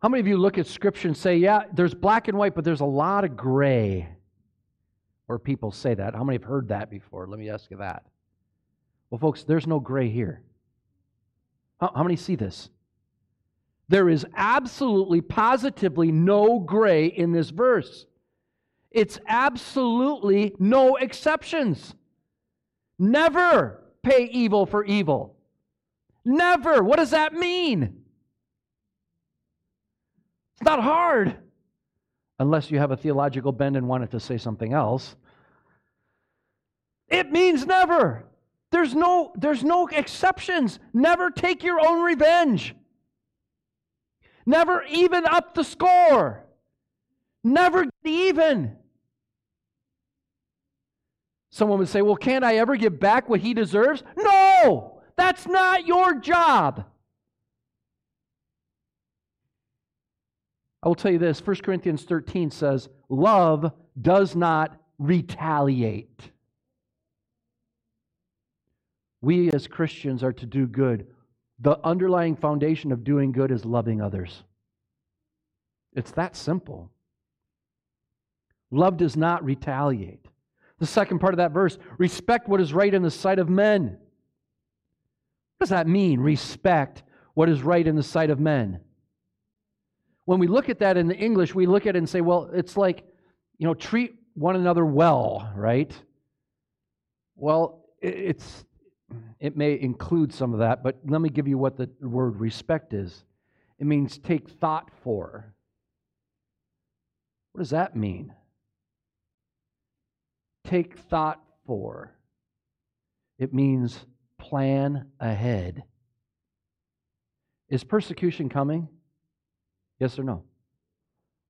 How many of you look at Scripture and say, yeah, there's black and white, but there's a lot of gray? Or people say that. How many have heard that before? Let me ask you that. Well, folks, there's no gray here. How, how many see this? There is absolutely, positively no gray in this verse. It's absolutely no exceptions. Never pay evil for evil. Never. What does that mean? It's not hard unless you have a theological bend and wanted to say something else. It means never. There's no, there's no exceptions. Never take your own revenge. Never even up the score. Never get even. Someone would say, Well, can't I ever give back what he deserves? No, that's not your job. I will tell you this 1 Corinthians 13 says, Love does not retaliate. We as Christians are to do good. The underlying foundation of doing good is loving others. It's that simple. Love does not retaliate. The second part of that verse respect what is right in the sight of men. What does that mean? Respect what is right in the sight of men when we look at that in the English, we look at it and say, well, it's like, you know, treat one another well, right? Well, it's it may include some of that, but let me give you what the word respect is. It means take thought for. What does that mean? Take thought for. It means plan ahead. Is persecution coming? Yes or no?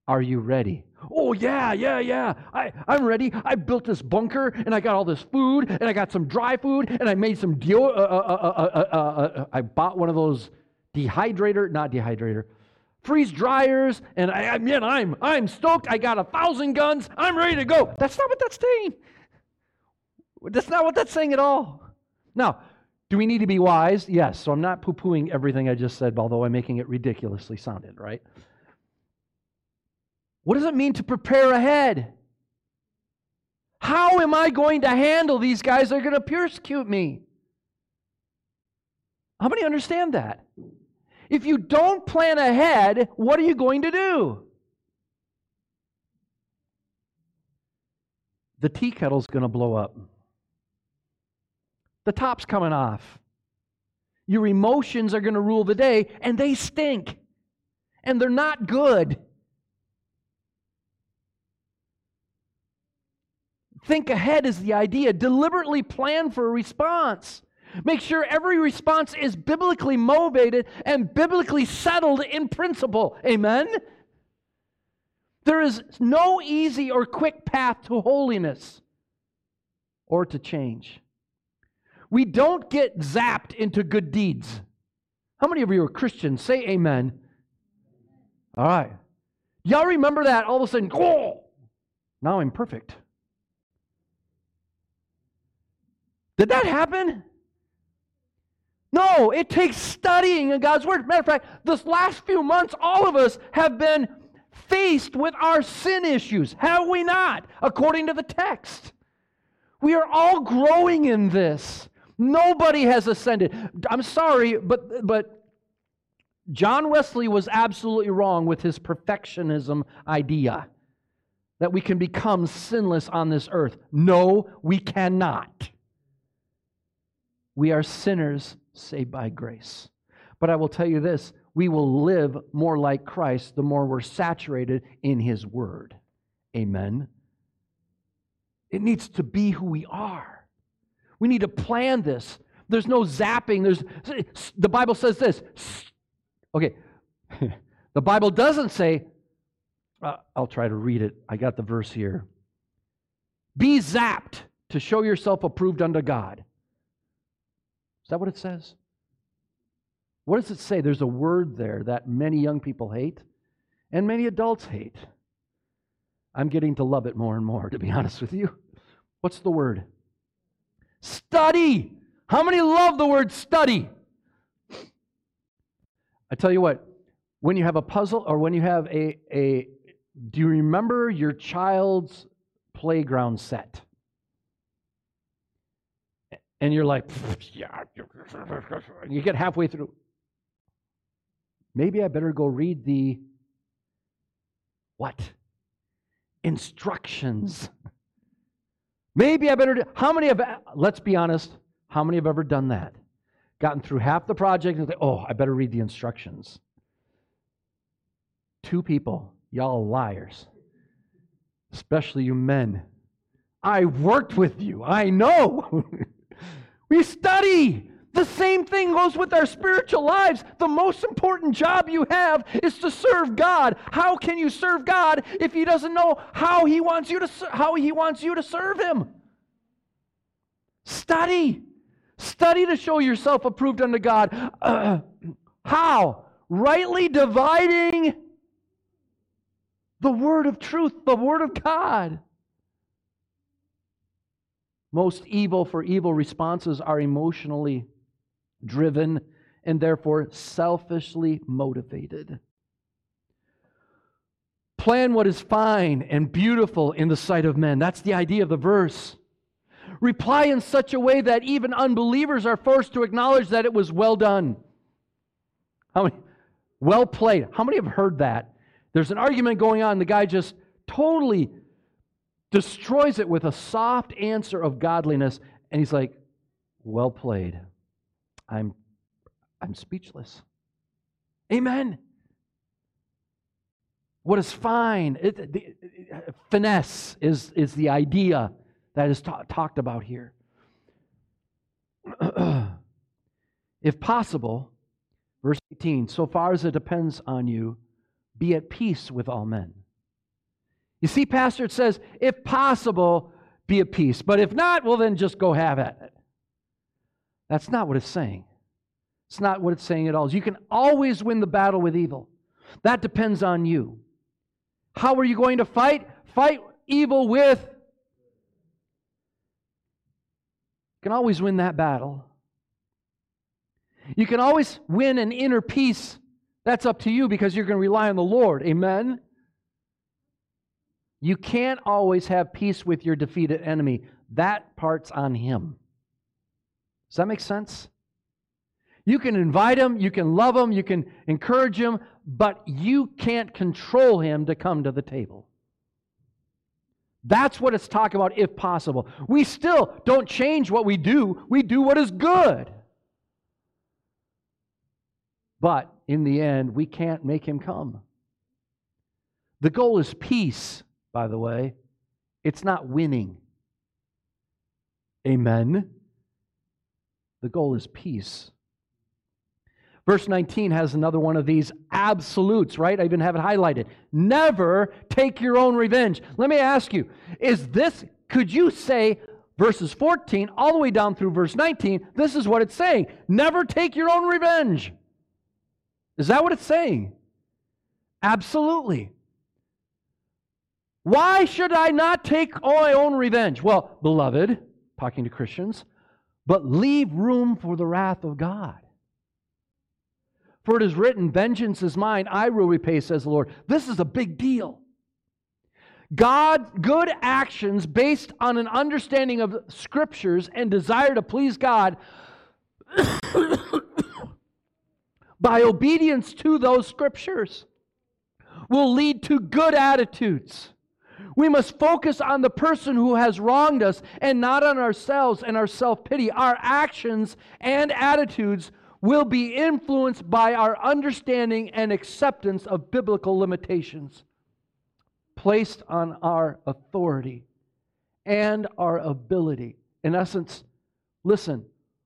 Are you ready? Oh, yeah, yeah, yeah. I, I'm ready. I built this bunker and I got all this food and I got some dry food and I made some deal. Uh, uh, uh, I bought one of those dehydrator, not dehydrator, freeze dryers. And I, I man, I'm, I'm stoked. I got a thousand guns. I'm ready to go. That's not what that's saying. That's not what that's saying at all. Now, do we need to be wise? Yes. So I'm not poo pooing everything I just said, although I'm making it ridiculously sounded, right? What does it mean to prepare ahead? How am I going to handle these guys that are going to persecute me? How many understand that? If you don't plan ahead, what are you going to do? The tea kettle's going to blow up. The top's coming off. Your emotions are going to rule the day, and they stink. And they're not good. Think ahead is the idea. Deliberately plan for a response. Make sure every response is biblically motivated and biblically settled in principle. Amen? There is no easy or quick path to holiness or to change. We don't get zapped into good deeds. How many of you are Christians? Say amen. All right. Y'all remember that all of a sudden, oh, now I'm perfect. Did that happen? No, it takes studying in God's Word. Matter of fact, this last few months, all of us have been faced with our sin issues, have we not? According to the text. We are all growing in this. Nobody has ascended. I'm sorry, but, but John Wesley was absolutely wrong with his perfectionism idea that we can become sinless on this earth. No, we cannot. We are sinners saved by grace. But I will tell you this we will live more like Christ the more we're saturated in His Word. Amen. It needs to be who we are. We need to plan this. There's no zapping. There's the Bible says this. Okay. [LAUGHS] the Bible doesn't say uh, I'll try to read it. I got the verse here. Be zapped to show yourself approved unto God. Is that what it says? What does it say? There's a word there that many young people hate and many adults hate. I'm getting to love it more and more, to be [LAUGHS] honest with you. What's the word? Study. How many love the word study? I tell you what, when you have a puzzle or when you have a, a do you remember your child's playground set? And you're like, yeah, [LAUGHS] you get halfway through. Maybe I better go read the what? Instructions. Maybe I better do, how many have let's be honest, how many have ever done that? Gotten through half the project and say, "Oh, I better read the instructions." Two people, y'all liars. Especially you men. I worked with you. I know. [LAUGHS] we study. The same thing goes with our spiritual lives. The most important job you have is to serve God. How can you serve God if he doesn't know how he wants you to how he wants you to serve him? Study. Study to show yourself approved unto God. Uh, [CLEARS THROAT] how? Rightly dividing the word of truth, the word of God. Most evil for evil responses are emotionally driven, and therefore selfishly motivated. Plan what is fine and beautiful in the sight of men. That's the idea of the verse. Reply in such a way that even unbelievers are forced to acknowledge that it was well done. How many? Well played. How many have heard that? There's an argument going on. The guy just totally destroys it with a soft answer of godliness. And he's like, well played. I'm, I'm speechless. Amen. What is fine? It, the, finesse is, is the idea that is ta- talked about here. [CLEARS THROAT] if possible, verse 18, so far as it depends on you, be at peace with all men. You see, Pastor, it says, if possible, be at peace. But if not, well, then just go have at it. That's not what it's saying. It's not what it's saying at all. You can always win the battle with evil. That depends on you. How are you going to fight? Fight evil with. You can always win that battle. You can always win an inner peace. That's up to you because you're going to rely on the Lord. Amen? You can't always have peace with your defeated enemy. That part's on him. Does that make sense? You can invite him, you can love him, you can encourage him, but you can't control him to come to the table. That's what it's talking about, if possible. We still don't change what we do, we do what is good. But in the end, we can't make him come. The goal is peace, by the way. It's not winning. Amen. The goal is peace. Verse 19 has another one of these absolutes, right? I even have it highlighted. Never take your own revenge. Let me ask you, is this, could you say verses 14 all the way down through verse 19? This is what it's saying. Never take your own revenge. Is that what it's saying? Absolutely. Why should I not take my own revenge? Well, beloved, talking to Christians, but leave room for the wrath of God. For it is written, Vengeance is mine, I will repay, says the Lord. This is a big deal. God, good actions based on an understanding of scriptures and desire to please God [COUGHS] by obedience to those scriptures will lead to good attitudes we must focus on the person who has wronged us and not on ourselves and our self pity. Our actions and attitudes will be influenced by our understanding and acceptance of biblical limitations placed on our authority and our ability. In essence, listen,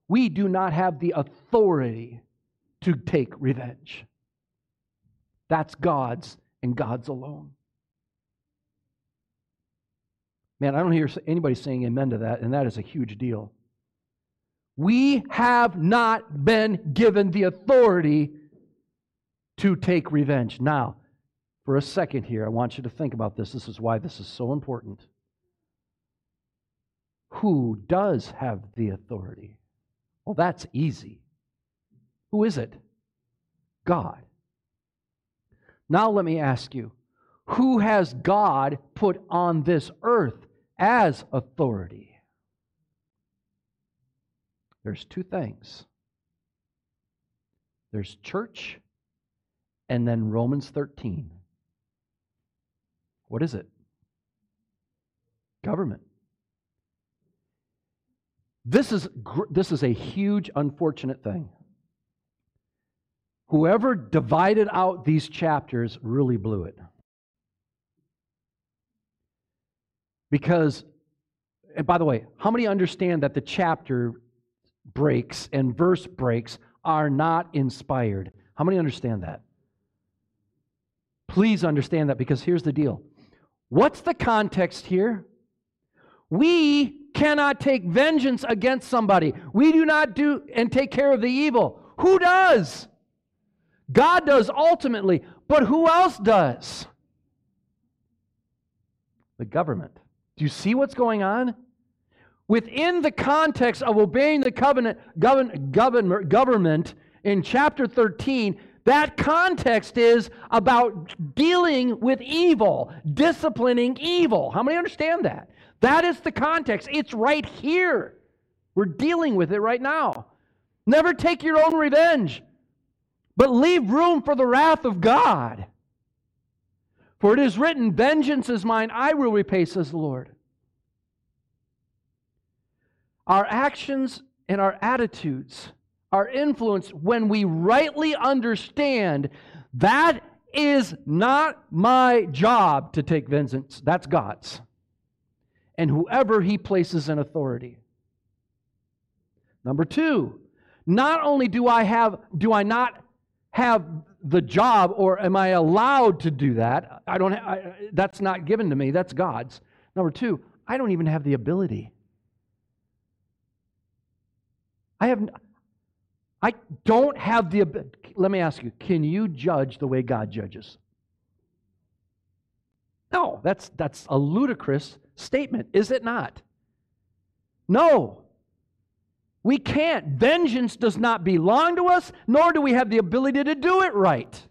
we do not have the authority to take revenge. That's God's and God's alone. Man, I don't hear anybody saying amen to that, and that is a huge deal. We have not been given the authority to take revenge. Now, for a second here, I want you to think about this. This is why this is so important. Who does have the authority? Well, that's easy. Who is it? God. Now, let me ask you who has God put on this earth as authority? There's two things there's church and then Romans 13. What is it? Government. This is, this is a huge, unfortunate thing. Whoever divided out these chapters really blew it. Because, and by the way, how many understand that the chapter breaks and verse breaks are not inspired? How many understand that? Please understand that because here's the deal. What's the context here? We cannot take vengeance against somebody. We do not do and take care of the evil. Who does? God does ultimately, but who else does? The government. Do you see what's going on? Within the context of obeying the covenant govern, govern, government in chapter 13, that context is about dealing with evil, disciplining evil. How many understand that? That is the context. It's right here. We're dealing with it right now. Never take your own revenge, but leave room for the wrath of God. For it is written, Vengeance is mine, I will repay, says the Lord. Our actions and our attitudes are influenced when we rightly understand that is not my job to take vengeance, that's God's. And whoever he places in authority. Number two, not only do I have do I not have the job or am I allowed to do that? I don't I, that's not given to me, that's God's. Number 2, I don't even have the ability. I have I don't have the let me ask you, can you judge the way God judges? No, that's that's a ludicrous statement, is it not? No. We can't. Vengeance does not belong to us, nor do we have the ability to do it right.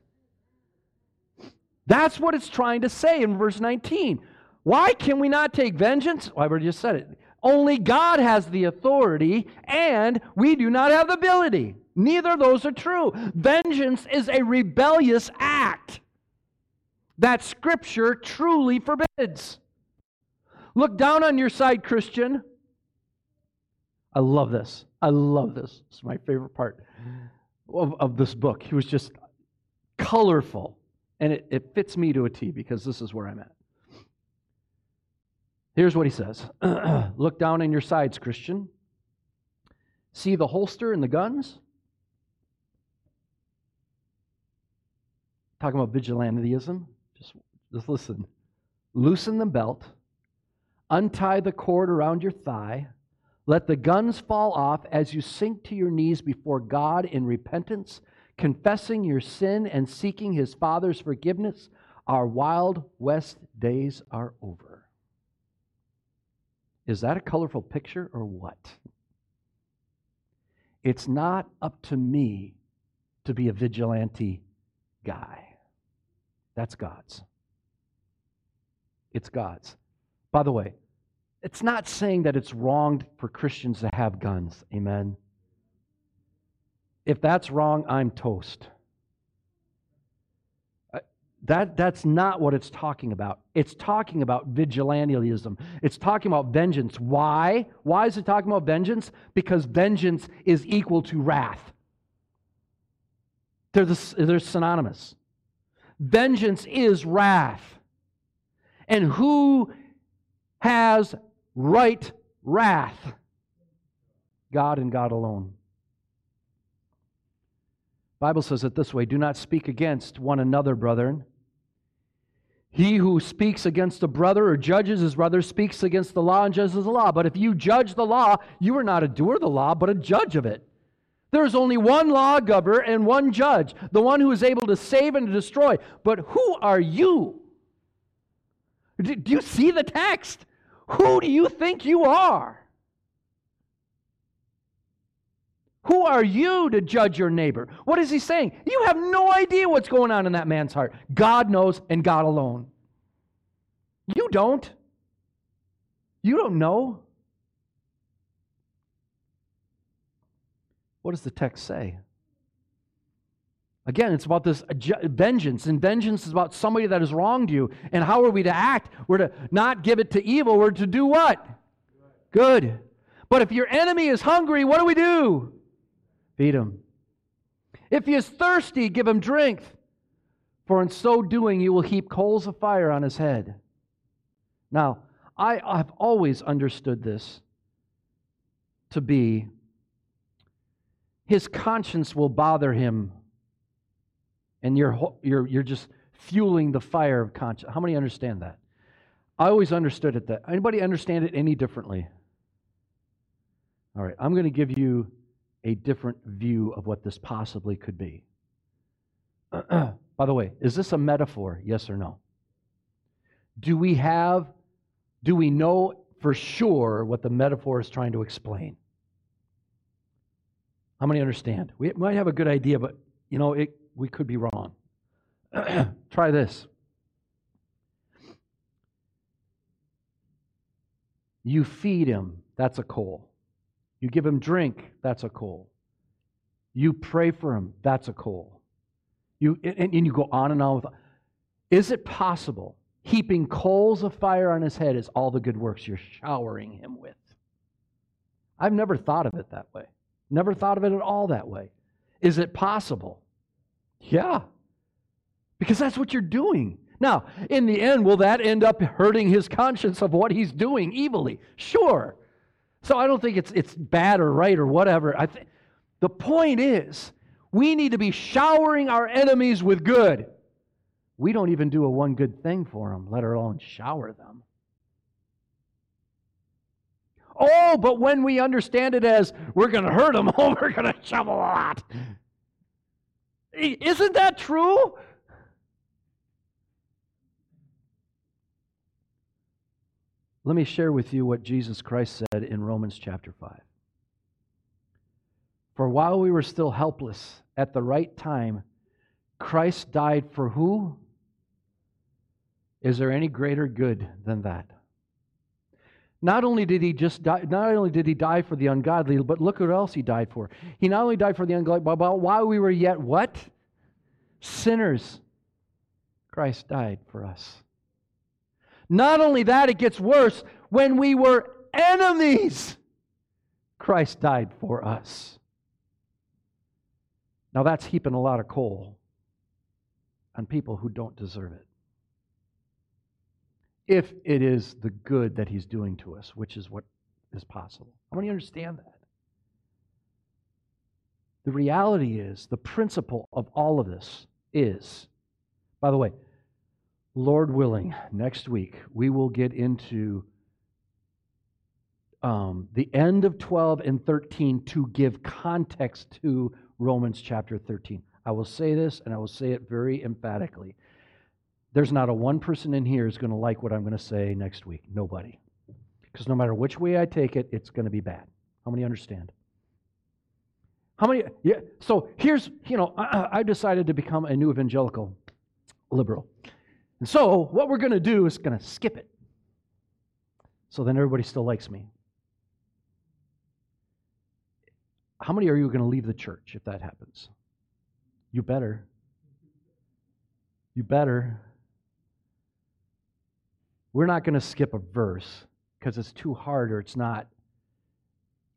That's what it's trying to say in verse 19. Why can we not take vengeance? Well, I already just said it. Only God has the authority, and we do not have the ability. Neither of those are true. Vengeance is a rebellious act that Scripture truly forbids. Look down on your side, Christian. I love this. I love this. It's my favorite part of, of this book. He was just colorful, and it, it fits me to a T because this is where I'm at. Here's what he says [CLEARS THROAT] Look down in your sides, Christian. See the holster and the guns? Talking about vigilantism. Just, just listen. Loosen the belt, untie the cord around your thigh let the guns fall off as you sink to your knees before God in repentance, confessing your sin and seeking his Father's forgiveness. Our Wild West days are over. Is that a colorful picture or what? It's not up to me to be a vigilante guy. That's God's. It's God's. By the way, it's not saying that it's wrong for Christians to have guns. Amen. If that's wrong, I'm toast. Uh, that, that's not what it's talking about. It's talking about vigilantism. It's talking about vengeance. Why? Why is it talking about vengeance? Because vengeance is equal to wrath. They're, the, they're synonymous. Vengeance is wrath. And who has right wrath? God and God alone. Bible says it this way, do not speak against one another, brethren. He who speaks against a brother or judges his brother speaks against the law and judges the law. But if you judge the law, you are not a doer of the law, but a judge of it. There is only one lawgiver and one judge, the one who is able to save and to destroy. But who are you? Do you see the text? Who do you think you are? Who are you to judge your neighbor? What is he saying? You have no idea what's going on in that man's heart. God knows and God alone. You don't. You don't know. What does the text say? Again, it's about this vengeance, and vengeance is about somebody that has wronged you. And how are we to act? We're to not give it to evil, we're to do what? Good. But if your enemy is hungry, what do we do? Feed him. If he is thirsty, give him drink, for in so doing you will heap coals of fire on his head. Now, I have always understood this to be his conscience will bother him, and you're, you're, you're just fueling the fire of conscience. How many understand that? I always understood it that. Anybody understand it any differently? All right, I'm going to give you a different view of what this possibly could be. [CLEARS THROAT] By the way, is this a metaphor? Yes or no? Do we have, do we know for sure what the metaphor is trying to explain? How many understand? We might have a good idea, but you know, it, we could be wrong. [CLEARS THROAT] Try this. You feed him, that's a coal. You give him drink, that's a coal. You pray for him, that's a coal. You, and, and you go on and on with. Is it possible heaping coals of fire on his head is all the good works you're showering him with? I've never thought of it that way. Never thought of it at all that way. Is it possible? Yeah. Because that's what you're doing. Now, in the end, will that end up hurting his conscience of what he's doing evilly? Sure. So I don't think it's, it's bad or right or whatever. I th- the point is, we need to be showering our enemies with good. We don't even do a one good thing for them, let alone shower them. Oh, but when we understand it as we're going to hurt them, oh, [LAUGHS] we're going to shovel a lot. Isn't that true? Let me share with you what Jesus Christ said in Romans chapter 5. For while we were still helpless, at the right time, Christ died for who? Is there any greater good than that? Not only did he just die, not only did he die for the ungodly, but look what else he died for. He not only died for the ungodly, but while we were yet what? Sinners. Christ died for us. Not only that, it gets worse. When we were enemies, Christ died for us. Now that's heaping a lot of coal on people who don't deserve it. If it is the good that he's doing to us, which is what is possible. I want you to understand that. The reality is, the principle of all of this is, by the way, Lord willing, next week we will get into um, the end of 12 and 13 to give context to Romans chapter 13. I will say this and I will say it very emphatically. There's not a one person in here is going to like what I'm going to say next week. Nobody. Because no matter which way I take it, it's going to be bad. How many understand? How many? Yeah. So here's, you know, I, I decided to become a new evangelical liberal. And so what we're going to do is going to skip it. So then everybody still likes me. How many are you going to leave the church if that happens? You better. You better. We're not going to skip a verse because it's too hard or it's not.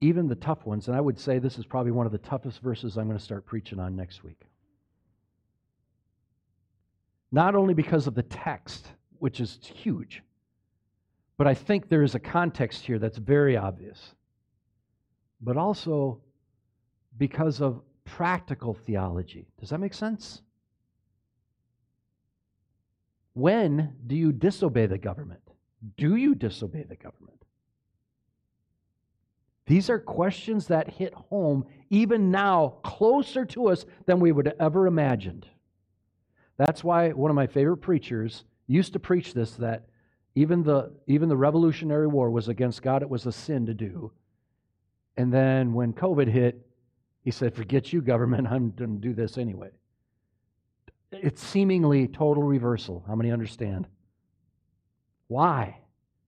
Even the tough ones, and I would say this is probably one of the toughest verses I'm going to start preaching on next week. not only because of the text, which is huge, but I think there is a context here that's very obvious, but also because of practical theology. Does that make sense? When do you disobey the government? Do you disobey the government? These are questions that hit home even now closer to us than we would have ever imagined. That's why one of my favorite preachers used to preach this that even the, even the Revolutionary War was against God, it was a sin to do. And then when COVID hit, he said, Forget you, government, [LAUGHS] I'm going to do this anyway. It's seemingly total reversal. How many understand? Why?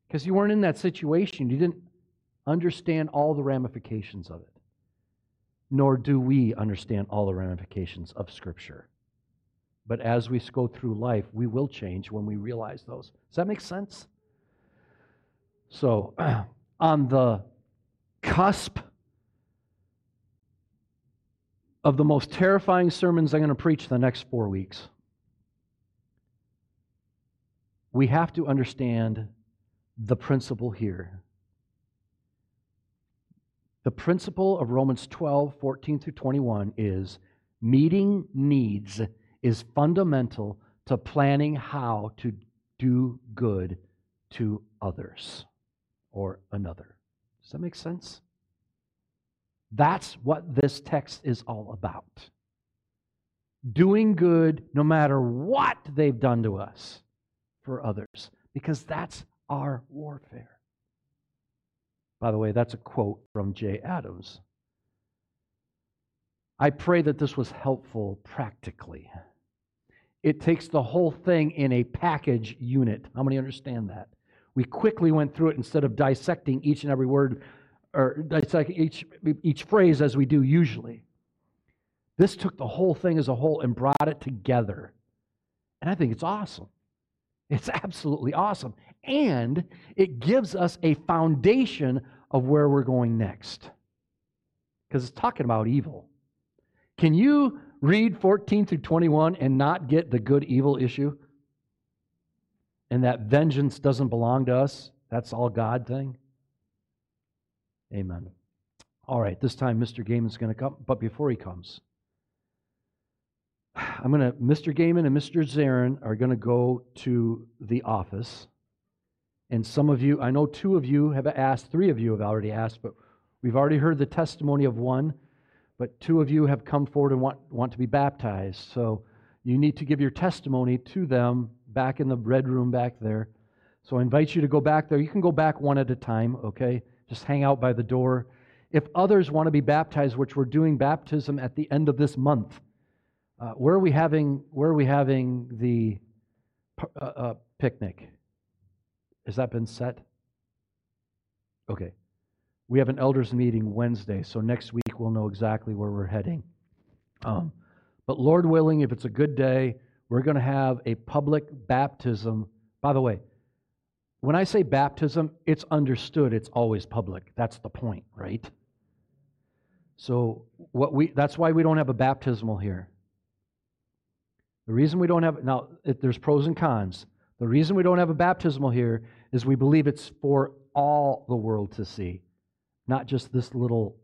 Because you weren't in that situation. You didn't understand all the ramifications of it. Nor do we understand all the ramifications of Scripture. But as we go through life, we will change when we realize those. Does that make sense? So, [CLEARS THROAT] on the cusp of the most terrifying sermons I'm going to preach the next four weeks, we have to understand the principle here the principle of Romans 12, 14 through 21 is meeting needs is fundamental to planning how to do good to others or another. Does that make sense? That's what this text is all about. Doing good no matter what they've done to us for others, because that's our warfare. By the way, that's a quote from Jay Adams. I pray that this was helpful practically. It takes the whole thing in a package unit. How many understand that? We quickly went through it instead of dissecting each and every word or dissecting each, each phrase as we do usually. This took the whole thing as a whole and brought it together. And I think it's awesome. It's absolutely awesome and it gives us a foundation of where we're going next. Because it's talking about evil. Can you read 14 through 21 and not get the good evil issue? And that vengeance doesn't belong to us? That's all God thing? Amen. All right, this time Mr. Gaiman's going to come, but before he comes, [SIGHS] I'm going to, Mr. Gaiman and Mr. Zarin are going to go to the office. And some of you, I know two of you have asked, three of you have already asked, but we've already heard the testimony of one, but two of you have come forward and want, want to be baptized. So you need to give your testimony to them back in the red room back there. So I invite you to go back there. You can go back one at a time, okay? Just hang out by the door. If others want to be baptized, which we're doing baptism at the end of this month, uh, where are we having where are we having the uh, uh, picnic? Has that been set? Okay. We have an elders meeting Wednesday, so next week we'll know exactly where we're heading. Um, but Lord willing, if it's a good day, we're going to have a public baptism. By the way, when I say baptism, it's understood it's always public. That's the point, right? So what we that's why we don't have a baptismal here. The reason we don't have now there's pros and cons. The reason we don't have a baptismal here is we believe it's for all the world to see, not just this little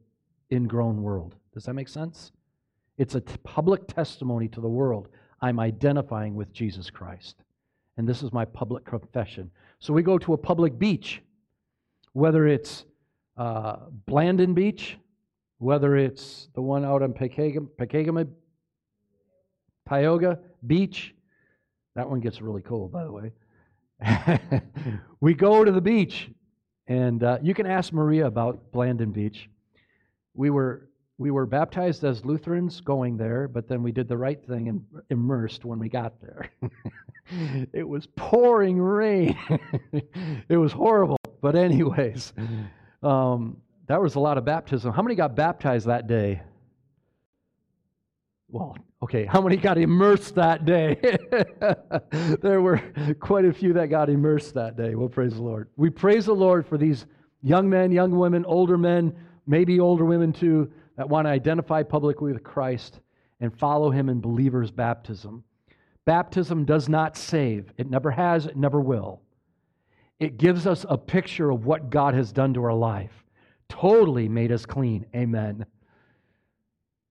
ingrown world. Does that make sense? It's a t- public testimony to the world. I'm identifying with Jesus Christ. And this is my public confession. So we go to a public beach, whether it's uh, Blandin Beach, whether it's the one out on Pokegama, Tioga Beach, that one gets really cold, by the way. [LAUGHS] we go to the beach, and uh, you can ask Maria about Blandin Beach. We were we were baptized as Lutherans going there, but then we did the right thing and immersed when we got there. [LAUGHS] it was pouring rain. [LAUGHS] it was horrible. But anyways, um, that was a lot of baptism. How many got baptized that day? Well, okay, how many got immersed that day? [LAUGHS] there were quite a few that got immersed that day. Well, praise the Lord. We praise the Lord for these young men, young women, older men, maybe older women too, that want to identify publicly with Christ and follow him in believers' baptism. Baptism does not save, it never has, it never will. It gives us a picture of what God has done to our life, totally made us clean. Amen.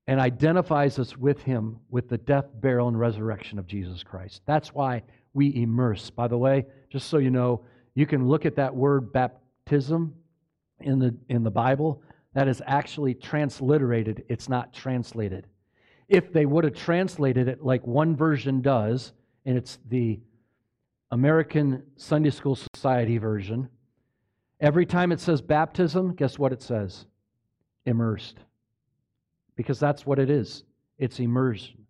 And identifies us with Him with the death, burial, and resurrection of Jesus Christ. That's why we immerse. By the way, just so you know, you can look at that word baptism in the, in the Bible. That is actually transliterated, it's not translated. If they would have translated it like one version does, and it's the American Sunday School Society version, every time it says baptism, guess what it says? Immersed. Because that's what it is it's immersion.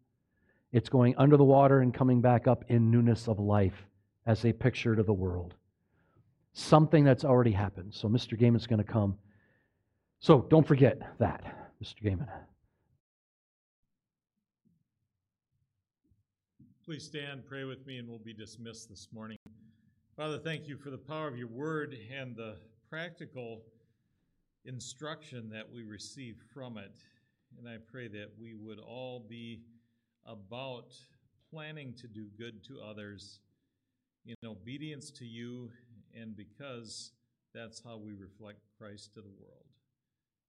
It's going under the water and coming back up in newness of life as a picture to the world. Something that's already happened. So Mr. Gaiman's going to come. So don't forget that, Mr. Gaiman. Please stand, pray with me, and we'll be dismissed this morning. Father, thank you for the power of your word and the practical instruction that we receive from it. And I pray that we would all be about planning to do good to others in obedience to you, and because that's how we reflect Christ to the world.